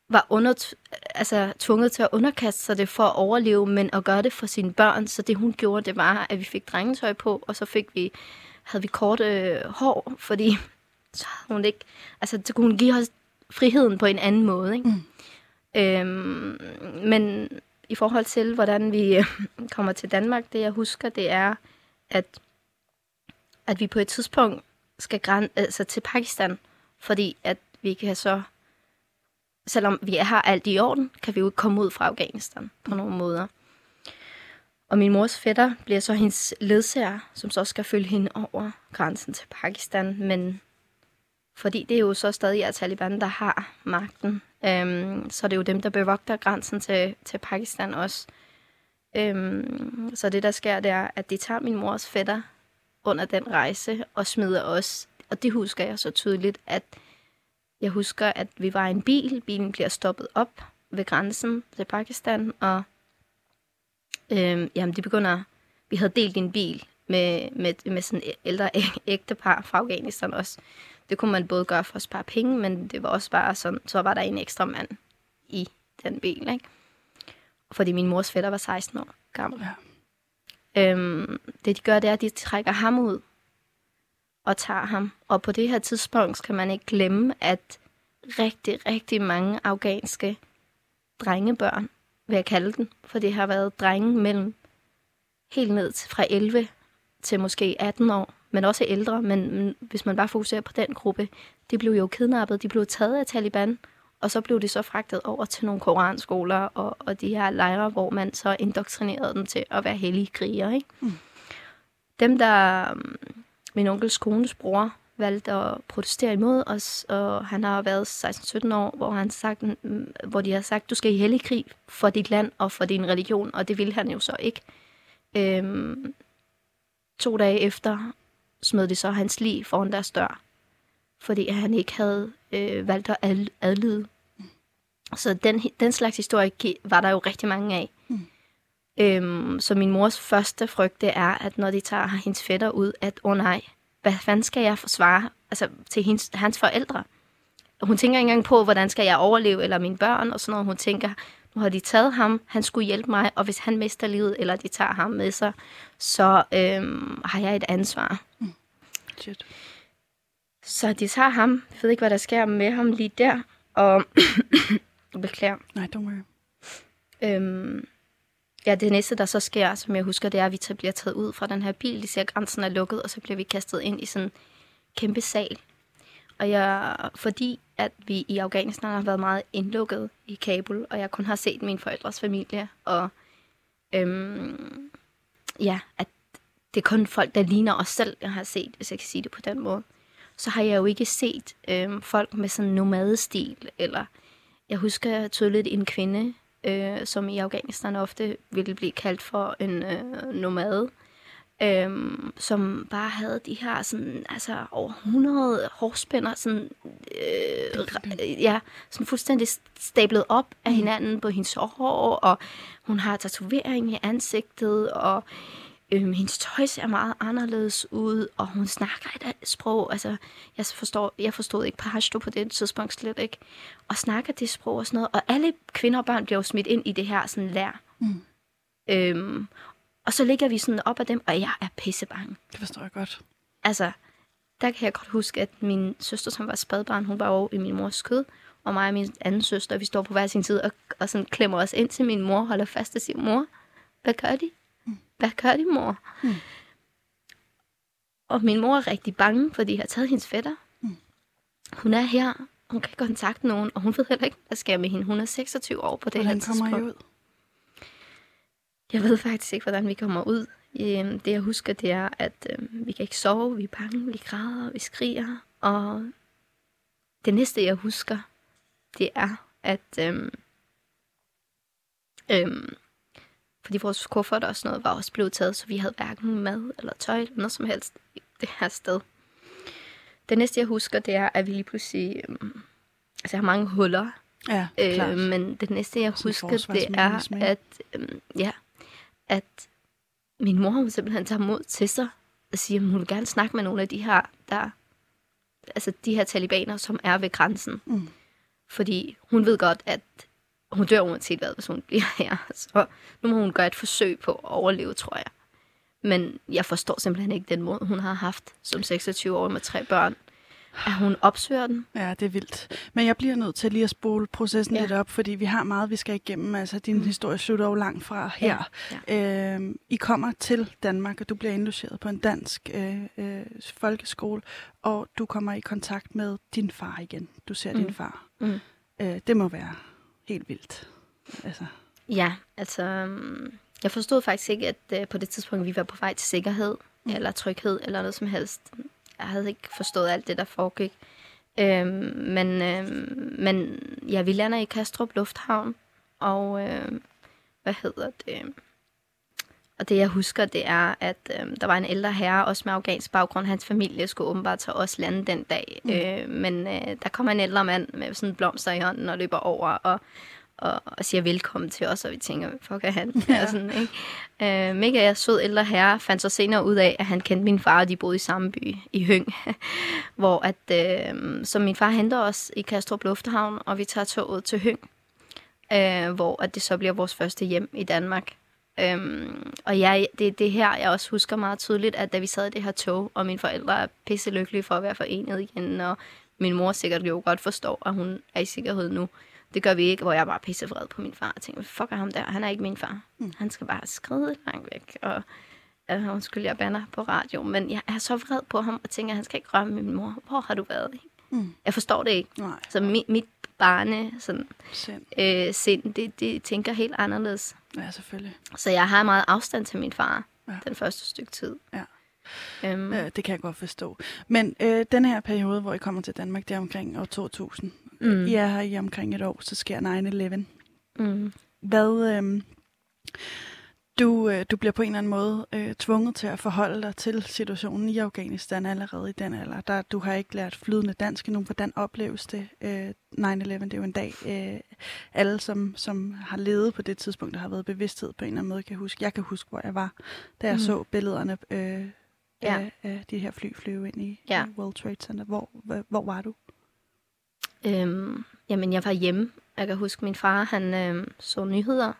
var under, altså, tvunget til at underkaste sig det for at overleve, men at gøre det for sine børn. Så det hun gjorde, det var, at vi fik drengetøj på, og så fik vi, havde vi korte øh, hår, fordi så hun ikke, altså så kunne hun give os friheden på en anden måde. Ikke? Mm. Øhm, men i forhold til, hvordan vi øh, kommer til Danmark, det jeg husker, det er, at, at vi på et tidspunkt skal græn, altså til Pakistan, fordi at vi kan så, selvom vi har alt i orden, kan vi jo ikke komme ud fra Afghanistan på nogen måder. Og min mors fætter bliver så hendes ledsager, som så skal følge hende over grænsen til Pakistan, men fordi det er jo så stadig er Taliban, der har magten, øhm, så det er jo dem, der bevogter grænsen til, til Pakistan også. Øhm, så det, der sker, det er, at de tager min mors fætter under den rejse og smider os. Og det husker jeg så tydeligt, at jeg husker, at vi var i en bil. Bilen bliver stoppet op ved grænsen til Pakistan, og øhm, jamen, de begynder... Vi havde delt en bil med, med, med sådan et ældre ægtepar fra Afghanistan også. Det kunne man både gøre for at spare penge, men det var også bare sådan, så var der en ekstra mand i den bil, ikke? Fordi min mors fætter var 16 år gammel. Ja. Øhm, det de gør, det er, at de trækker ham ud og tager ham. Og på det her tidspunkt skal man ikke glemme, at rigtig, rigtig mange afghanske drengebørn, vil jeg kalde den, for det har været drenge mellem helt ned til fra 11 til måske 18 år, men også ældre. Men hvis man bare fokuserer på den gruppe, de blev jo kidnappet, de blev taget af Taliban, og så blev de så fragtet over til nogle koranskoler og, og de her lejre, hvor man så indoktrinerede dem til at være hellige krigere. Ikke? Mm. Dem, der mm, min onkels kones bror valgte at protestere imod os, og han har været 16-17 år, hvor, han sagt, mm, hvor de har sagt, du skal i hellig krig for dit land og for din religion, og det ville han jo så ikke. Øhm, to dage efter smed de så hans lig foran deres dør, fordi han ikke havde øh, valgt at adlyde. Så den, den slags historie var der jo rigtig mange af. Mm. Øhm, så min mors første frygt, det er, at når de tager hendes fætter ud, at åh oh, nej, hvad fanden skal jeg forsvare altså, til hendes, hans forældre? Hun tænker ikke engang på, hvordan skal jeg overleve, eller mine børn, og sådan noget. Hun tænker, nu har de taget ham, han skulle hjælpe mig, og hvis han mister livet, eller de tager ham med sig, så øhm, har jeg et ansvar. Mm. Shit. Så de tager ham. Jeg ved ikke, hvad der sker med ham lige der. Og beklager. Nej, don't worry. Øhm, ja, det næste, der så sker, som jeg husker, det er, at vi bliver taget ud fra den her bil. De ser, at grænsen er lukket, og så bliver vi kastet ind i sådan en kæmpe sal. Og jeg, fordi at vi i Afghanistan har været meget indlukket i Kabul, og jeg kun har set min forældres familie, og øhm, ja, at det er kun folk, der ligner os selv, jeg har set, hvis jeg kan sige det på den måde. Så har jeg jo ikke set øhm, folk med sådan nomadestil, eller jeg husker tydeligt en kvinde, øh, som i Afghanistan ofte ville blive kaldt for en øh, nomade, øhm, som bare havde de her sådan, altså over 100 hårspænder, sådan, øh, ja, sådan fuldstændig stablet op af mm. hinanden på hendes hår, og hun har tatovering i ansigtet, og øhm, hendes tøj ser meget anderledes ud, og hun snakker et sprog, altså, jeg, forstår, jeg forstod ikke Pashto på det tidspunkt slet ikke, og snakker det sprog og sådan noget, og alle kvinder og børn bliver jo smidt ind i det her sådan lær. Mm. Øhm, og så ligger vi sådan op af dem, og jeg er pissebange. Det forstår jeg godt. Altså, der kan jeg godt huske, at min søster, som var spædbarn, hun var over i min mors kød, og mig og min anden søster, vi står på hver sin side og, og sådan klemmer os ind til min mor, holder fast og siger, mor, hvad gør de? Mm. Hvad gør de, mor? Mm. Og min mor er rigtig bange, fordi de har taget hendes fætter. Mm. Hun er her, hun kan ikke kontakte nogen, og hun ved heller ikke, hvad sker med hende. Hun er 26 år på det Hvordan her tidspunkt. Hvordan kommer I ud? Jeg ved faktisk ikke, hvordan vi kommer ud. Øhm, det jeg husker, det er, at øhm, vi kan ikke sove, vi er bange, vi græder, vi skriger. Og det næste, jeg husker, det er, at, øhm, Øhm, fordi vores kuffert og sådan noget var også blevet taget, så vi havde hverken mad eller tøj eller noget som helst i det her sted. Det næste, jeg husker, det er, at vi lige pludselig... Øhm, altså, jeg har mange huller. Ja, klart. Øh, men det næste, jeg Sådan husker, det er, at, øhm, ja, at min mor hun simpelthen tager mod til sig og siger, at hun vil gerne snakke med nogle af de her, der, altså de her talibaner, som er ved grænsen. Mm. Fordi hun ved godt, at hun dør uanset hvad, hvis hun bliver her. Så nu må hun gøre et forsøg på at overleve, tror jeg. Men jeg forstår simpelthen ikke den måde, hun har haft som 26 år med tre børn. At hun opsøger den. Ja, det er vildt. Men jeg bliver nødt til lige at spole processen ja. Ja. lidt op, fordi vi har meget, vi skal igennem. Altså, din mm. historie slutter jo langt fra her. Ja. Øhm, I kommer til Danmark, og du bliver indlogeret på en dansk øh, øh, folkeskole, og du kommer i kontakt med din far igen. Du ser mm. din far. Mm. Øh, det må være helt vildt. Altså, Ja, altså, øhm, jeg forstod faktisk ikke, at øh, på det tidspunkt, vi var på vej til sikkerhed, mm. eller tryghed, eller noget som helst. Jeg havde ikke forstået alt det, der foregik. Øhm, men, øhm, men ja, vi lander i Kastrup Lufthavn, og øhm, hvad hedder det? Og det, jeg husker, det er, at øhm, der var en ældre herre, også med afghansk baggrund. Hans familie skulle åbenbart til os lande den dag. Mm. Øh, men øh, der kommer en ældre mand med sådan en blomster i hånden og løber over og, og, og siger velkommen til os, og vi tænker, hvad fuck er han? Ja. Ja. Sådan, ikke? Øh, mega sød ældre herre fandt så senere ud af, at han kendte min far, og de boede i samme by, i Høng. Hvor at, øh, så min far henter os i Kastrup Lufthavn, og vi tager toget til Høng. Øh, hvor at det så bliver vores første hjem i Danmark. Øhm, og jeg, det det her, jeg også husker meget tydeligt, at da vi sad i det her tog, og mine forældre er pisse lykkelige for at være forenet igen, og min mor sikkert jo godt forstår, at hun er i sikkerhed nu. Det gør vi ikke, hvor jeg bare pisse vred på min far og tænker, fuck ham der, han er ikke min far. Mm. Han skal bare skride langt væk, og uh, undskyld, jeg banner på radio, men jeg er så vred på ham og tænker, at han skal ikke røre min mor. Hvor har du været? Mm. Jeg forstår det ikke. nej, Så mit, mit barne sådan, sind. øh, sind, det, det tænker helt anderledes. Ja, selvfølgelig. Så jeg har meget afstand til min far Ja. den første stykke tid. Ja. Øhm, Ja, det kan jeg godt forstå. Men øh, den her periode, hvor I kommer til Danmark, det er omkring år 2000. Mm. I er her i omkring et år, så sker 9-11. mm, Hvad, øh, du, øh, du bliver på en eller anden måde øh, tvunget til at forholde dig til situationen i Afghanistan allerede i den alder. Der, du har ikke lært flydende dansk endnu. Hvordan opleves det? Øh, 9-11, det er jo en dag, øh, alle som, som har levet på det tidspunkt, der har været bevidsthed på en eller anden måde, kan huske. Jeg kan huske, hvor jeg var, da jeg Mhm. så billederne øh, ja. Af, af de her fly flyve ind i, Ja. World Trade Center. Hvor, hvor, hvor var du? Øhm, jamen, jeg var hjemme. Jeg kan huske, min far, han øhm, så nyheder,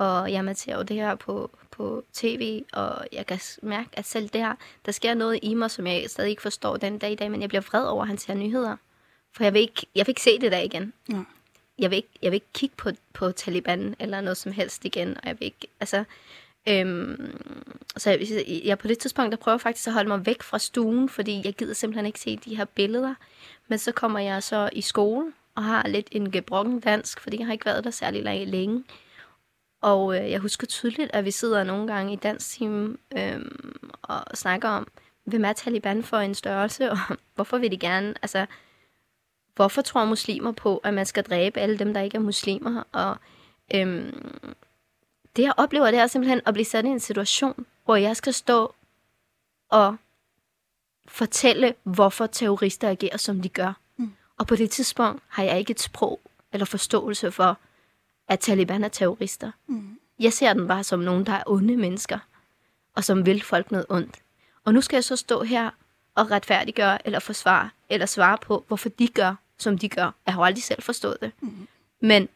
og jeg ser jo det her på, på tv, og jeg kan mærke, at selv der, der sker noget i mig, som jeg stadig ikke forstår den dag i dag, men jeg bliver vred over, at han ser nyheder. For jeg vil ikke, jeg vil ikke se det der igen. Nej. jeg vil ikke, jeg vil ikke kigge på, på Taliban eller noget som helst igen, og jeg vil ikke, altså, øhm, så jeg, jeg på det tidspunkt, der prøver faktisk at holde mig væk fra stuen, fordi jeg gider simpelthen ikke se de her billeder, men så kommer jeg så i skole, og har lidt en gebrokken dansk, fordi jeg har ikke været der særlig længe, og øh, jeg husker tydeligt, at vi sidder nogle gange i danskteam øhm, og snakker om, hvem er Taliban for en størrelse, og hvorfor vil de gerne, altså, hvorfor tror muslimer på, at man skal dræbe alle dem, der ikke er muslimer? Og øhm, det, jeg oplever, det er simpelthen at blive sat i en situation, hvor jeg skal stå og fortælle, hvorfor terrorister agerer, som de gør. Mm. Og på det tidspunkt har jeg ikke et sprog eller forståelse for, at Taliban er terrorister. Mm. Jeg ser den bare som nogen, der er onde mennesker, og som vil folk noget ondt. Og nu skal jeg så stå her og retfærdiggøre, eller forsvare, eller svare på, hvorfor de gør, som de gør. Jeg har jo aldrig selv forstået det. Mhm. Men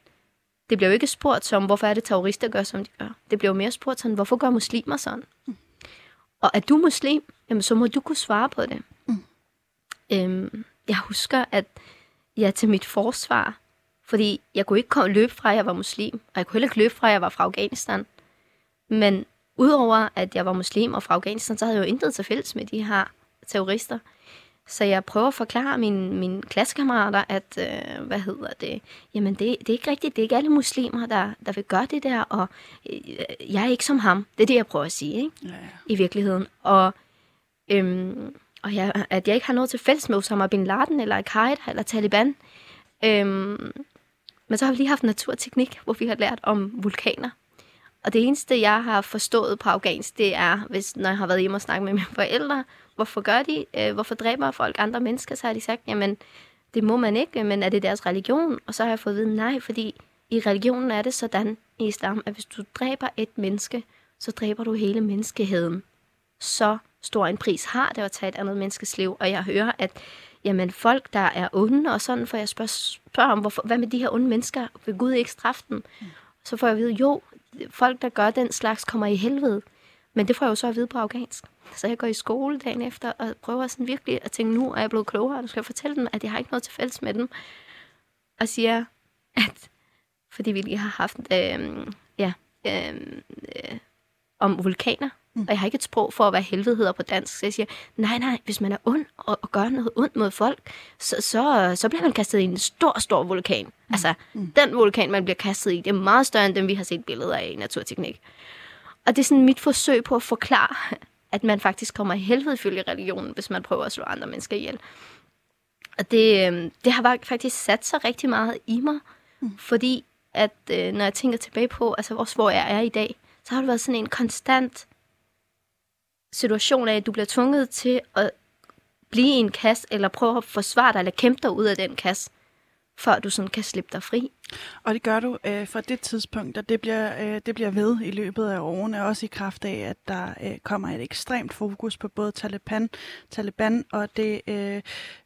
det bliver jo ikke spurgt som, hvorfor er det terrorister gør, som de gør. Det bliver jo mere spurgt sådan, hvorfor gør muslimer sådan? Mhm. Og er du muslim, jamen så må du kunne svare på det. Mhm. Øhm, jeg husker, at jeg til mit forsvar, fordi jeg kunne ikke komme løbe fra, at jeg var muslim, og jeg kunne heller ikke løbe fra, at jeg var fra Afghanistan. Men udover at jeg var muslim og fra Afghanistan, så havde jeg jo intet til fælles med de her terrorister. Så jeg prøver at forklare mine, mine klassekammerater, at, øh, hvad hedder det, jamen det, det er ikke rigtigt, det er ikke alle muslimer, der, der vil gøre det der, og øh, jeg er ikke som ham. Det er det, jeg prøver at sige, ikke? Ja, ja. i virkeligheden. Og, øhm, og jeg, at jeg ikke har noget til fælles med Osama Bin Laden, eller Al-Qaida, eller Taliban. Øhm, men så har vi lige haft naturteknik, hvor vi har lært om vulkaner. Og det eneste, jeg har forstået på afghansk, det er, hvis, når jeg har været hjemme og snakket med mine forældre, hvorfor gør de, øh, hvorfor dræber folk andre mennesker, så har de sagt, jamen, det må man ikke, men er det deres religion? Og så har jeg fået at vide, nej, fordi i religionen er det sådan i islam, at hvis du dræber et menneske, så dræber du hele menneskeheden. Så stor en pris har det at tage et andet menneskes liv. Og jeg hører, at jamen, folk, der er onde og sådan, for jeg spørger, spørger om, hvorfor, hvad med de her onde mennesker? Vil Gud ikke straffe dem? Så får jeg at vide, jo, folk, der gør den slags, kommer i helvede. Men det får jeg jo så at vide på afghansk. Så jeg går i skole dagen efter og prøver sådan virkelig at tænke, nu er jeg blevet klogere, og nu skal jeg fortælle dem, at jeg har ikke noget til fælles med dem. Og siger, at fordi vi lige har haft øh, ja, øh, øh, om vulkaner, mm. og jeg har ikke et sprog for, hvad helvede hedder på dansk, så jeg siger, nej, nej, hvis man er ond og, og gør noget ondt mod folk, så, så, så bliver man kastet i en stor, stor vulkan. Mm. Altså, mm. den vulkan, man bliver kastet i, det er meget større end dem, vi har set billeder af i Naturteknik. Og det er sådan mit forsøg på at forklare, at man faktisk kommer i helvede ifølge religionen, hvis man prøver at slå andre mennesker ihjel. Og det, øhm, det har faktisk sat sig rigtig meget i mig, mm. fordi at øh, når jeg tænker tilbage på, altså også hvor jeg er i dag, så har det været sådan en konstant situation af, at du bliver tvunget til at blive i en kasse, eller prøve at forsvare dig, eller kæmpe dig ud af den kasse, før du sådan kan slippe dig fri. Og det gør du øh, fra det tidspunkt, og det bliver, øh, det bliver ved i løbet af årene, også i kraft af, at der øh, kommer et ekstremt fokus på både Taliban, Taliban og det, øh,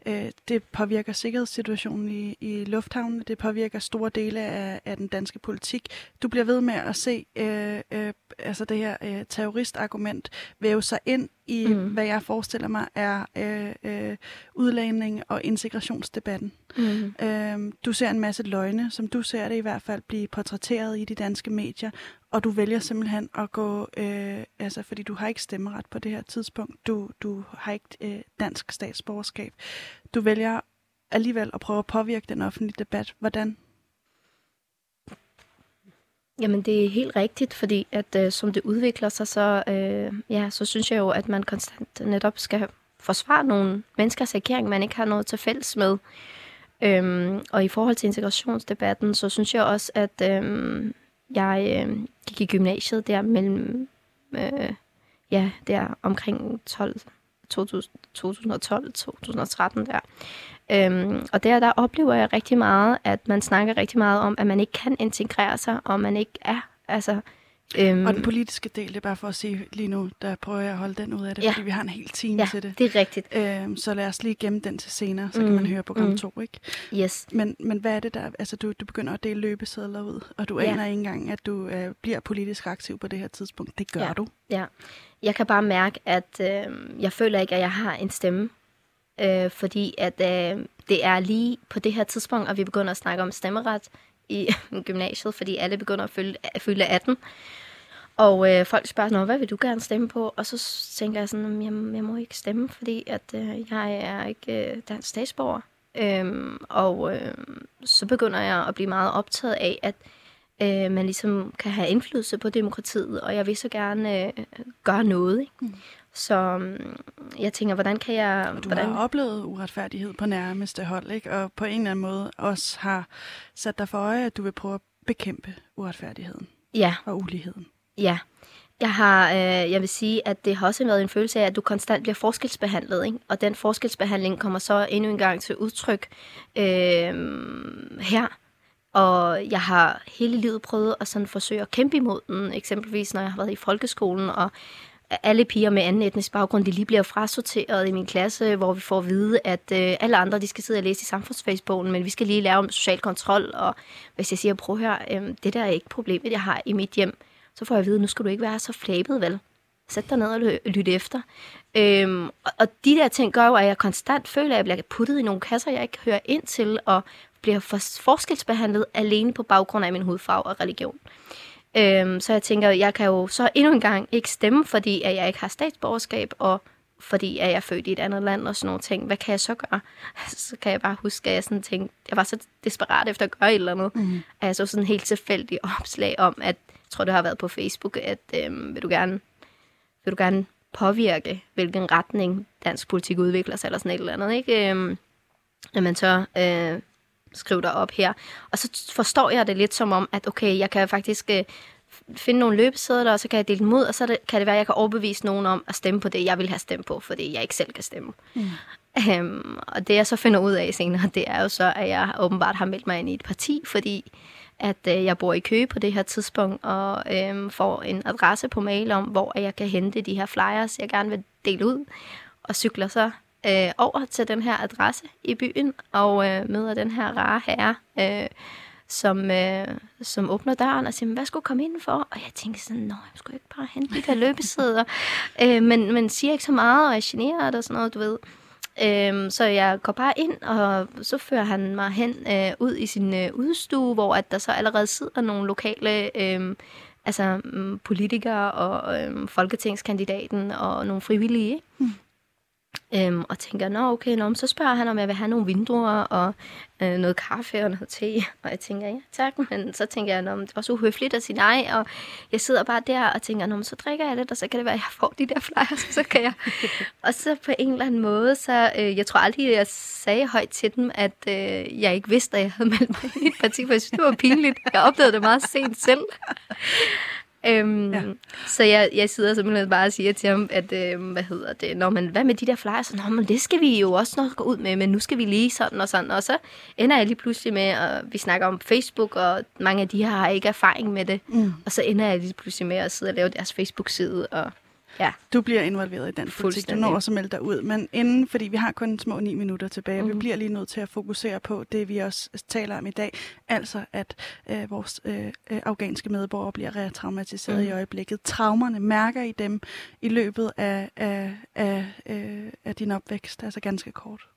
øh, det påvirker sikkerhedssituationen i, i lufthavnen, det påvirker store dele af, af den danske politik. Du bliver ved med at se øh, øh, altså det her øh, terroristargument væve sig ind i, mm. hvad jeg forestiller mig er øh, øh, udlænding og integrationsdebatten. Mm. Øh, du ser en masse løgne, som du ser det i hvert fald, blive portrætteret i de danske medier, og du vælger simpelthen at gå, øh, altså fordi du har ikke stemmeret på det her tidspunkt, du, du har ikke øh, dansk statsborgerskab. Du vælger alligevel at prøve at påvirke den offentlige debat. Hvordan? Jamen, det er helt rigtigt, fordi at øh, som det udvikler sig, så, øh, ja, så synes jeg jo, at man konstant netop skal forsvare nogle menneskers agering, man ikke har noget til fælles med. Øhm, og i forhold til integrationsdebatten, så synes jeg også, at øhm, jeg øh, gik i gymnasiet der mellem, øh, ja, der omkring 12, 2012-2013 der. Øhm, og der, der oplever jeg rigtig meget, at man snakker rigtig meget om, at man ikke kan integrere sig, og man ikke er, altså, Øhm, og den politiske del, det er bare for at sige lige nu, der prøver jeg at holde den ud af det, ja. fordi vi har en hel time ja, til det. det er rigtigt. Øhm, så lad os lige gemme den til senere, så mm, kan man høre program mm. 2, ikke? Yes. Men, men hvad er det der, altså du, du begynder at dele løbesedler ud, og du ja. aner ikke engang, at du øh, bliver politisk aktiv på det her tidspunkt. Det gør ja. du. Ja, jeg kan bare mærke, at øh, jeg føler ikke, at jeg har en stemme, øh, fordi at øh, det er lige på det her tidspunkt, at vi begynder at snakke om stemmeret i gymnasiet, fordi alle begynder at fylde, at fylde 18. Og øh, folk spørger, Nå, hvad vil du gerne stemme på? Og så tænker jeg sådan, jeg, jeg må ikke stemme, fordi at øh, jeg er ikke øh, dansk statsborger. Øhm, og øh, så begynder jeg at blive meget optaget af, at øh, man ligesom kan have indflydelse på demokratiet, og jeg vil så gerne øh, gøre noget. Ikke? Mm. Så øh, jeg tænker, hvordan kan jeg... Og du hvordan... har oplevet uretfærdighed på nærmeste hold, ikke? og på en eller anden måde også har sat dig for øje, at du vil prøve at bekæmpe uretfærdigheden ja. og uligheden. Ja, jeg har, øh, jeg vil sige, at det har også været en følelse af, at du konstant bliver forskelsbehandlet, ikke? og den forskelsbehandling kommer så endnu en gang til udtryk øh, her. Og jeg har hele livet prøvet at sådan forsøge at kæmpe imod den, eksempelvis når jeg har været i folkeskolen, og alle piger med anden etnisk baggrund, de lige bliver frasorteret i min klasse, hvor vi får at vide, at øh, alle andre, de skal sidde og læse i samfundsfagsbogen, men vi skal lige lære om social kontrol, og hvis jeg siger, prøv her, øh, det der er ikke problemet, jeg har i mit hjem, så får jeg at vide, nu skal du ikke være så flabet, vel? Sæt dig ned og lyt efter. Øhm, og, og de der ting gør jo, at jeg konstant føler, at jeg bliver puttet i nogle kasser, jeg ikke hører ind til, og bliver for, forskelsbehandlet alene på baggrund af min hudfarve og religion. Øhm, så jeg tænker, jeg kan jo så endnu en gang ikke stemme, fordi at jeg ikke har statsborgerskab, og fordi at jeg er født i et andet land og sådan nogle ting. Hvad kan jeg så gøre? Så kan jeg bare huske, at jeg sådan tænkte, jeg var så desperat efter at gøre et eller andet. Mm. At jeg så sådan helt tilfældig opslag om, at jeg tror, det har været på Facebook, at øhm, vil, du gerne, vil du gerne påvirke, hvilken retning dansk politik udvikler sig, eller sådan et eller andet, ikke? Øhm, jamen så, øh, skriv dig op her. Og så forstår jeg det lidt som om, at okay, jeg kan faktisk øh, finde nogle løbesedler, og så kan jeg dele dem ud, og så det, kan det være, at jeg kan overbevise nogen om at stemme på det, jeg vil have stemt på, fordi jeg ikke selv kan stemme. Mm. Um, og det jeg så finder ud af senere, det er jo så, at jeg åbenbart har meldt mig ind i et parti, fordi at øh, jeg bor i Køge på det her tidspunkt, og øh, får en adresse på mail om, hvor jeg kan hente de her flyers, jeg gerne vil dele ud, og cykler så øh, over til den her adresse i byen, og øh, møder den her rare herre, øh, som, øh, som åbner døren og siger, hvad skulle komme ind for? Og jeg tænker sådan, nå, jeg skulle ikke bare hente de der løbesider. øh, men, men siger ikke så meget, og jeg generer og sådan noget, du ved. Øhm, så jeg går bare ind, og så fører han mig hen øh, ud i sin øh, udstue, hvor at der så allerede sidder nogle lokale øh, altså, um, politikere og øh, folketingskandidaten og nogle frivillige. Mm. Øhm, og tænker, nå okay, nå, så spørger han, om jeg vil have nogle vinduer og øh, noget kaffe og noget te. Og jeg tænker, ja tak, men så tænker jeg, nå, det var så uhøfligt at sige nej. Og jeg sidder bare der og tænker, nå, så drikker jeg lidt, og så kan det være, at jeg får de der flyers, så kan jeg. og så på en eller anden måde, så øh, jeg tror aldrig, jeg sagde højt til dem, at øh, jeg ikke vidste, at jeg havde meldt mig i et parti, for jeg synes, det var pinligt. Jeg opdagede det meget sent selv. Øhm, ja. Så jeg, jeg sidder simpelthen bare og siger til ham, at, øh, hvad hedder det, Nå, men hvad med de der flyers? Nå, men det skal vi jo også nok gå ud med, men nu skal vi lige sådan og sådan. Og så ender jeg lige pludselig med, at vi snakker om Facebook, og mange af de her har ikke erfaring med det. Mm. Og så ender jeg lige pludselig med at sidde og lave deres Facebook-side, og Ja. Du bliver involveret i den politik. Du når også at melde dig ud. Men inden, fordi vi har kun små ni minutter tilbage, mm. vi mhm. bliver lige nødt til at fokusere på det, vi også taler om i dag. Altså, at øh, vores øh, øh afghanske medborgere bliver retraumatiseret mm. i øjeblikket. Traumerne, mærker I dem i løbet af, af, af, øh, af din opvækst? Altså ganske kort.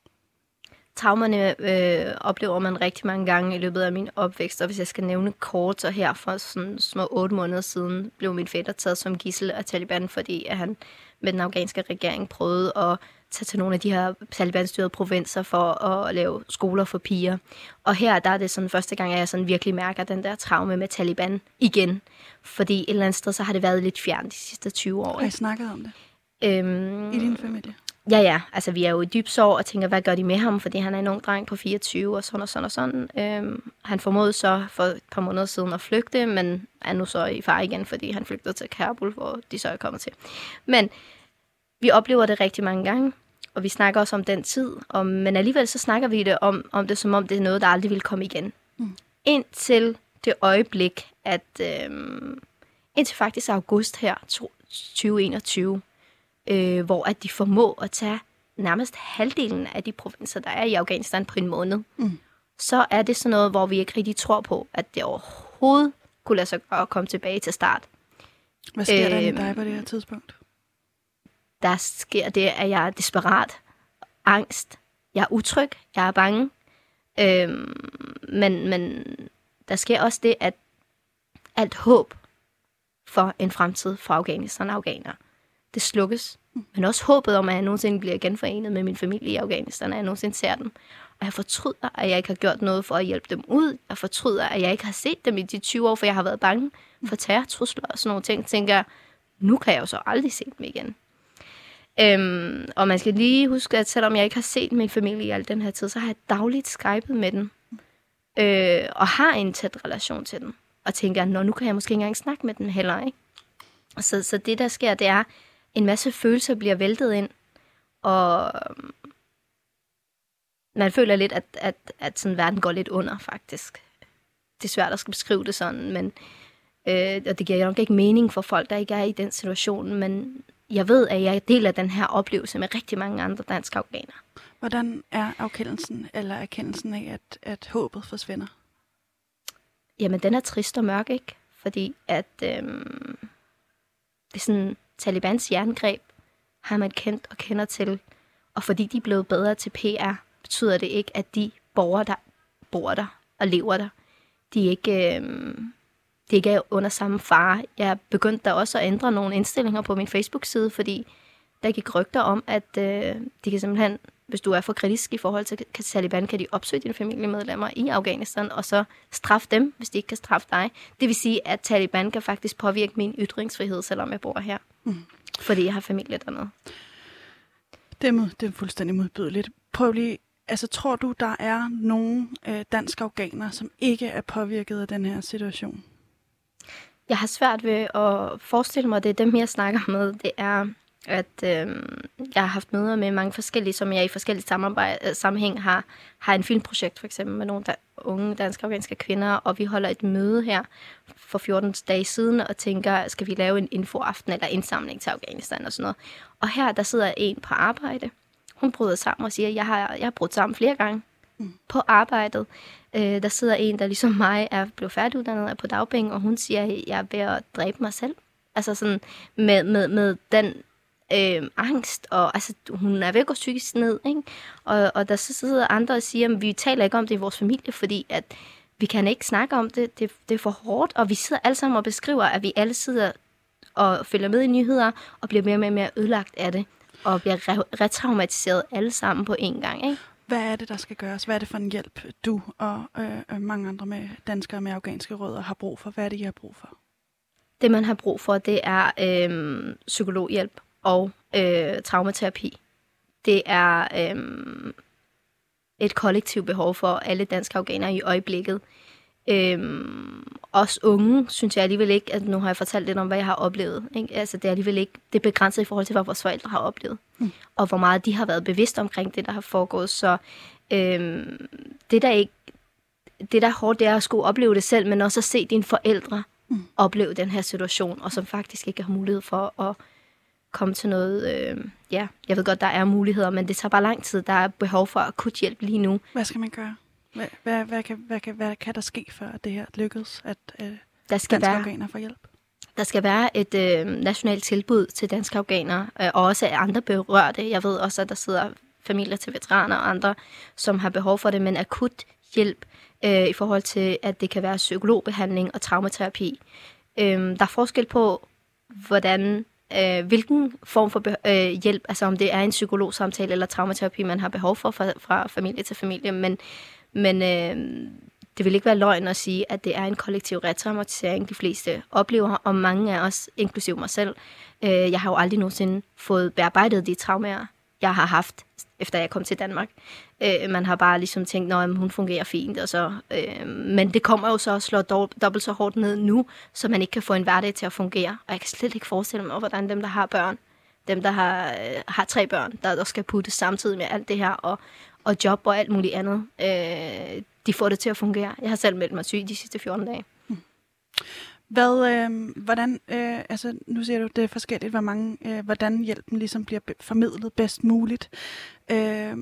Traumerne øh, oplever man rigtig mange gange i løbet af min opvækst, og hvis jeg skal nævne kort, så her for sådan små otte måneder siden blev min fætter taget som gissel af Taliban, fordi at han med den afghanske regering prøvede at tage til nogle af de her Taliban-styrede provinser for at lave skoler for piger. Og her der er det sådan første gang, at jeg sådan virkelig mærker den der traume med Taliban igen. Fordi et eller andet sted, så har det været lidt fjern de sidste 20 år. Har I snakket om det? Øhm, I din familie? Ja, ja. Altså, vi er jo i dyb sorg og tænker, hvad gør de med ham? Fordi han er en ung dreng på 24 og sådan og sådan og sådan. Øhm, han formåede så for et par måneder siden at flygte, men er nu så i far igen, fordi han flygtede til Kabul, hvor de så er kommet til. Men vi oplever det rigtig mange gange, og vi snakker også om den tid. Og, men alligevel så snakker vi det om, om det, som om det er noget, der aldrig vil komme igen. Mm. Indtil det øjeblik, at øhm, indtil faktisk august her, 2021, øh, hvor at de formår at tage nærmest halvdelen af de provinser, der er i Afghanistan på en måned, mm. så er det sådan noget, hvor vi ikke rigtig tror på, at det overhovedet kunne lade sig gøre at komme tilbage til start. Hvad sker øh, der med øhm, dig på det her tidspunkt? Der sker det, at jeg er desperat, angst, jeg er utryg, jeg er bange. Øhm, men, men der sker også det, at alt håb for en fremtid for Afghanistan og afghanere det slukkes. Men også håbet om, at jeg nogensinde bliver genforenet med min familie i Afghanistan, at jeg nogensinde ser dem. Og jeg fortryder, at jeg ikke har gjort noget for at hjælpe dem ud. Jeg fortryder, at jeg ikke har set dem i de 20 år, for jeg har været bange for terrortrusler og sådan nogle ting. Tænker jeg, nu kan jeg jo så aldrig se dem igen. Øhm, og man skal lige huske, at selvom jeg ikke har set min familie i al den her tid, så har jeg dagligt skypet med dem. Øh, og har en tæt relation til dem. Og tænker, nå, nu kan jeg måske ikke engang snakke med dem heller, ikke? Så, så det, der sker, det er, en masse følelser bliver væltet ind, og øhm, man føler lidt, at, at, at sådan verden går lidt under, faktisk. Det er svært at skal beskrive det sådan, men øh, og det giver nok ikke mening for folk, der ikke er i den situation, men jeg ved, at jeg deler den her oplevelse med rigtig mange andre danske afghanere. Hvordan er afkendelsen eller erkendelsen af, at, at håbet forsvinder? Jamen, den er trist og mørk, ikke? Fordi at øhm, det er sådan, Talibans jerngreb har man kendt og kender til. Og fordi de er blevet bedre til PR, betyder det ikke, at de borgere, der bor der og lever der, de ikke, øh, de ikke er under samme fare. Jeg begyndte da også at ændre nogle indstillinger på min Facebook-side, fordi der gik rygter om, at øh, de kan simpelthen, hvis du er for kritisk i forhold til Taliban, kan de opsøge dine familiemedlemmer i Afghanistan, og så straffe dem, hvis de ikke kan straffe dig. Det vil sige, at Taliban kan faktisk påvirke min ytringsfrihed, selvom jeg bor her. Mm. Fordi jeg har familie dernede. Det er, mod, det er fuldstændig modbydeligt. Prøv lige altså, tror du, der er nogle øh, danske afghanere, som ikke er påvirket af den her situation? Jeg har svært ved at forestille mig, at det er dem, jeg snakker med. Det er, at øh, jeg har haft møder med mange forskellige, som jeg i forskellige samarbejde, øh, sammenhæng har, har en filmprojekt for eksempel med nogle der, unge danske afghanske kvinder, og vi holder et møde her for 14 dage siden og tænker, skal vi lave en infoaften eller indsamling til Afghanistan og sådan noget. Og her der sidder en på arbejde, hun bryder sammen og siger, jeg har, jeg har brudt sammen flere gange mm. på arbejdet. Øh, der sidder en, der ligesom mig er blevet færdiguddannet er på dagpenge, og hun siger, jeg er ved at dræbe mig selv. Altså sådan med, med, med den øh, angst, og altså, hun er ved at gå psykisk ned, ikke? Og, og der så sidder andre og siger, at vi taler ikke om det i vores familie, fordi at vi kan ikke snakke om det, det, det er for hårdt, og vi sidder alle sammen og beskriver, at vi alle sidder og følger med i nyheder, og bliver mere og mere, mere ødelagt af det og bliver re- retraumatiseret alle sammen på én gang. Ikke? Hvad er det, der skal gøres? Hvad er det for en hjælp, du og øh, mange andre med danskere med afghanske rødder har brug for? Hvad er det, I har brug for? Det, man har brug for, det er øh, psykologhjælp og øh, traumaterapi. Det er øh, et kollektivt behov for alle danske afghanere i øjeblikket. Øhm, os unge, synes jeg alligevel ikke, at nu har jeg fortalt lidt om, hvad jeg har oplevet. Ikke? Altså, det er alligevel ikke, det er begrænset i forhold til, hvad vores forældre har oplevet. Mm. Og hvor meget de har været bevidste omkring det, der har foregået. Så øhm, det, der ikke, det, der er hårdt, det er at skulle opleve det selv, men også at se dine forældre mm. opleve den her situation, og som faktisk ikke har mulighed for at komme til noget... Øh, ja, jeg ved godt, der er muligheder, men det tager bare lang tid. Der er behov for akut hjælp lige nu. Hvad skal man gøre? Hvad, hvad, hvad, kan, hvad, kan, hvad kan der ske, for at det her lykkes, at øh, der skal danske være, afghanere får hjælp? Der skal være et øh, nationalt tilbud til danske afghanere, øh, og også andre berørte. Jeg ved også, at der sidder familier til veteraner og andre, som har behov for det, men akut hjælp øh, i forhold til, at det kan være psykologbehandling og traumaterapi. Øh, der er forskel på, hvordan øh, hvilken form for øh, hjælp, altså om det er en psykologsamtale eller traumaterapi, man har behov for fra, fra familie til familie, men men øh, det vil ikke være løgn at sige, at det er en kollektiv retraumatisering, de fleste oplever, og mange af os, inklusive mig selv. Øh, jeg har jo aldrig nogensinde fået bearbejdet de traumer, jeg har haft, efter jeg kom til Danmark. Øh, man har bare ligesom tænkt, at hun fungerer fint, og så, øh, men det kommer jo så at slå dobbelt så hårdt ned nu, så man ikke kan få en hverdag til at fungere. Og jeg kan slet ikke forestille mig, hvordan dem, der har børn, dem, der har, øh, har tre børn, der, der skal putte samtidig med alt det her, og, og job og alt muligt andet, øh, de får det til at fungere. Jeg har selv meldt mig syg de sidste 14 dage. Hvad, øh, hvordan, øh, altså nu ser du, det er forskelligt, hvor mange, øh, hvordan hjælpen ligesom bliver formidlet bedst muligt. Øh,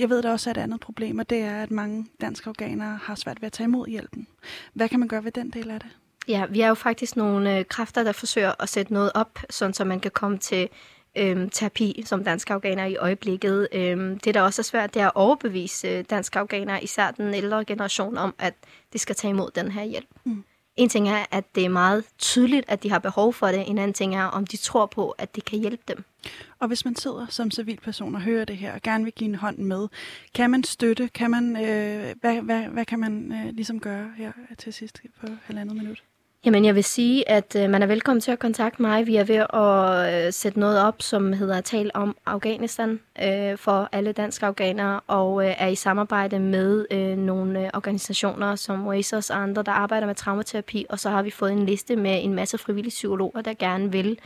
jeg ved, der også er et andet problem, og det er, at mange danske organer har svært ved at tage imod hjælpen. Hvad kan man gøre ved den del af det? Ja, vi er jo faktisk nogle øh, kræfter, der forsøger at sætte noget op, sådan så man kan komme til øhm, terapi som danske afghanere i øjeblikket. Øhm, det, der også er svært, det er at overbevise øh, danske afghanere, især den ældre generation, om, at de skal tage imod den her hjælp. Mm. En ting er, at det er meget tydeligt, at de har behov for det. En anden ting er, om de tror på, at det kan hjælpe dem. Og hvis man sidder som civilperson og hører det her, og gerne vil give en hånd med, kan man støtte? Kan man, øh, hvad, hvad, hvad kan man øh, ligesom gøre her til sidst på halvandet minut? Jamen, jeg vil sige, at øh, man er velkommen til at kontakte mig. Vi er ved at øh, sætte noget op, som hedder Tal om Afghanistan øh, for alle danske afghanere, og øh, er i samarbejde med øh, nogle øh, organisationer som Oasis og andre, der arbejder med traumaterapi, og så har vi fået en liste med en masse frivillige psykologer, der gerne vil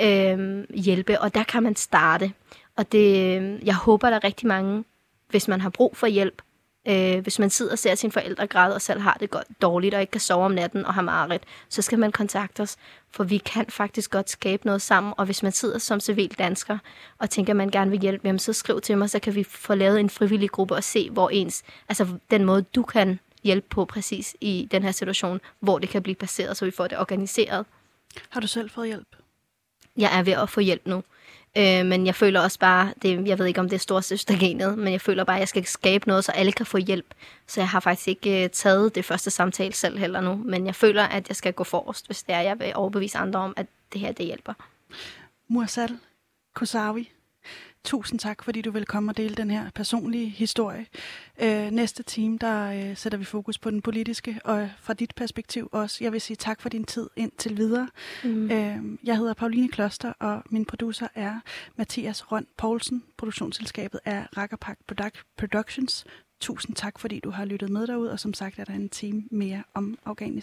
øh, hjælpe, og der kan man starte. Og det, øh, jeg håber, der er rigtig mange, hvis man har brug for hjælp, Øh, hvis man sidder og ser sine forældre græde og selv har det godt, dårligt og ikke kan sove om natten og har mareridt, så skal man kontakte os, for vi kan faktisk godt skabe noget sammen. Og hvis man sidder som civil dansker og tænker, at man gerne vil hjælpe, jamen, så skriv til mig, så kan vi få lavet en frivillig gruppe og se, hvor ens, altså den måde, du kan hjælpe på præcis i den her situation, hvor det kan blive placeret, så vi får det organiseret. Har du selv fået hjælp? Jeg er ved at få hjælp nu. Øh, men jeg føler også bare, det, jeg ved ikke om det er storsøstergenet, men jeg føler bare, at jeg skal skabe noget, så alle kan få hjælp. Så jeg har faktisk ikke øh, taget det første samtale selv heller nu, men jeg føler, at jeg skal gå forrest, hvis det er, jeg vil overbevise andre om, at det her, det hjælper. Mursal Kosawi, tusind tak, fordi du vil komme og dele den her personlige historie. Øh, næste time, der øh, sætter vi fokus på den politiske, og fra dit perspektiv også. Jeg vil sige tak for din tid indtil videre. Mm. Øh, jeg hedder Pauline Kloster, og min producer er Mathias Røn Poulsen. Produktionsselskabet er Rakkerpak Productions. Tusind tak, fordi du har lyttet med derude, og som sagt er der en time mere om Afghanistan.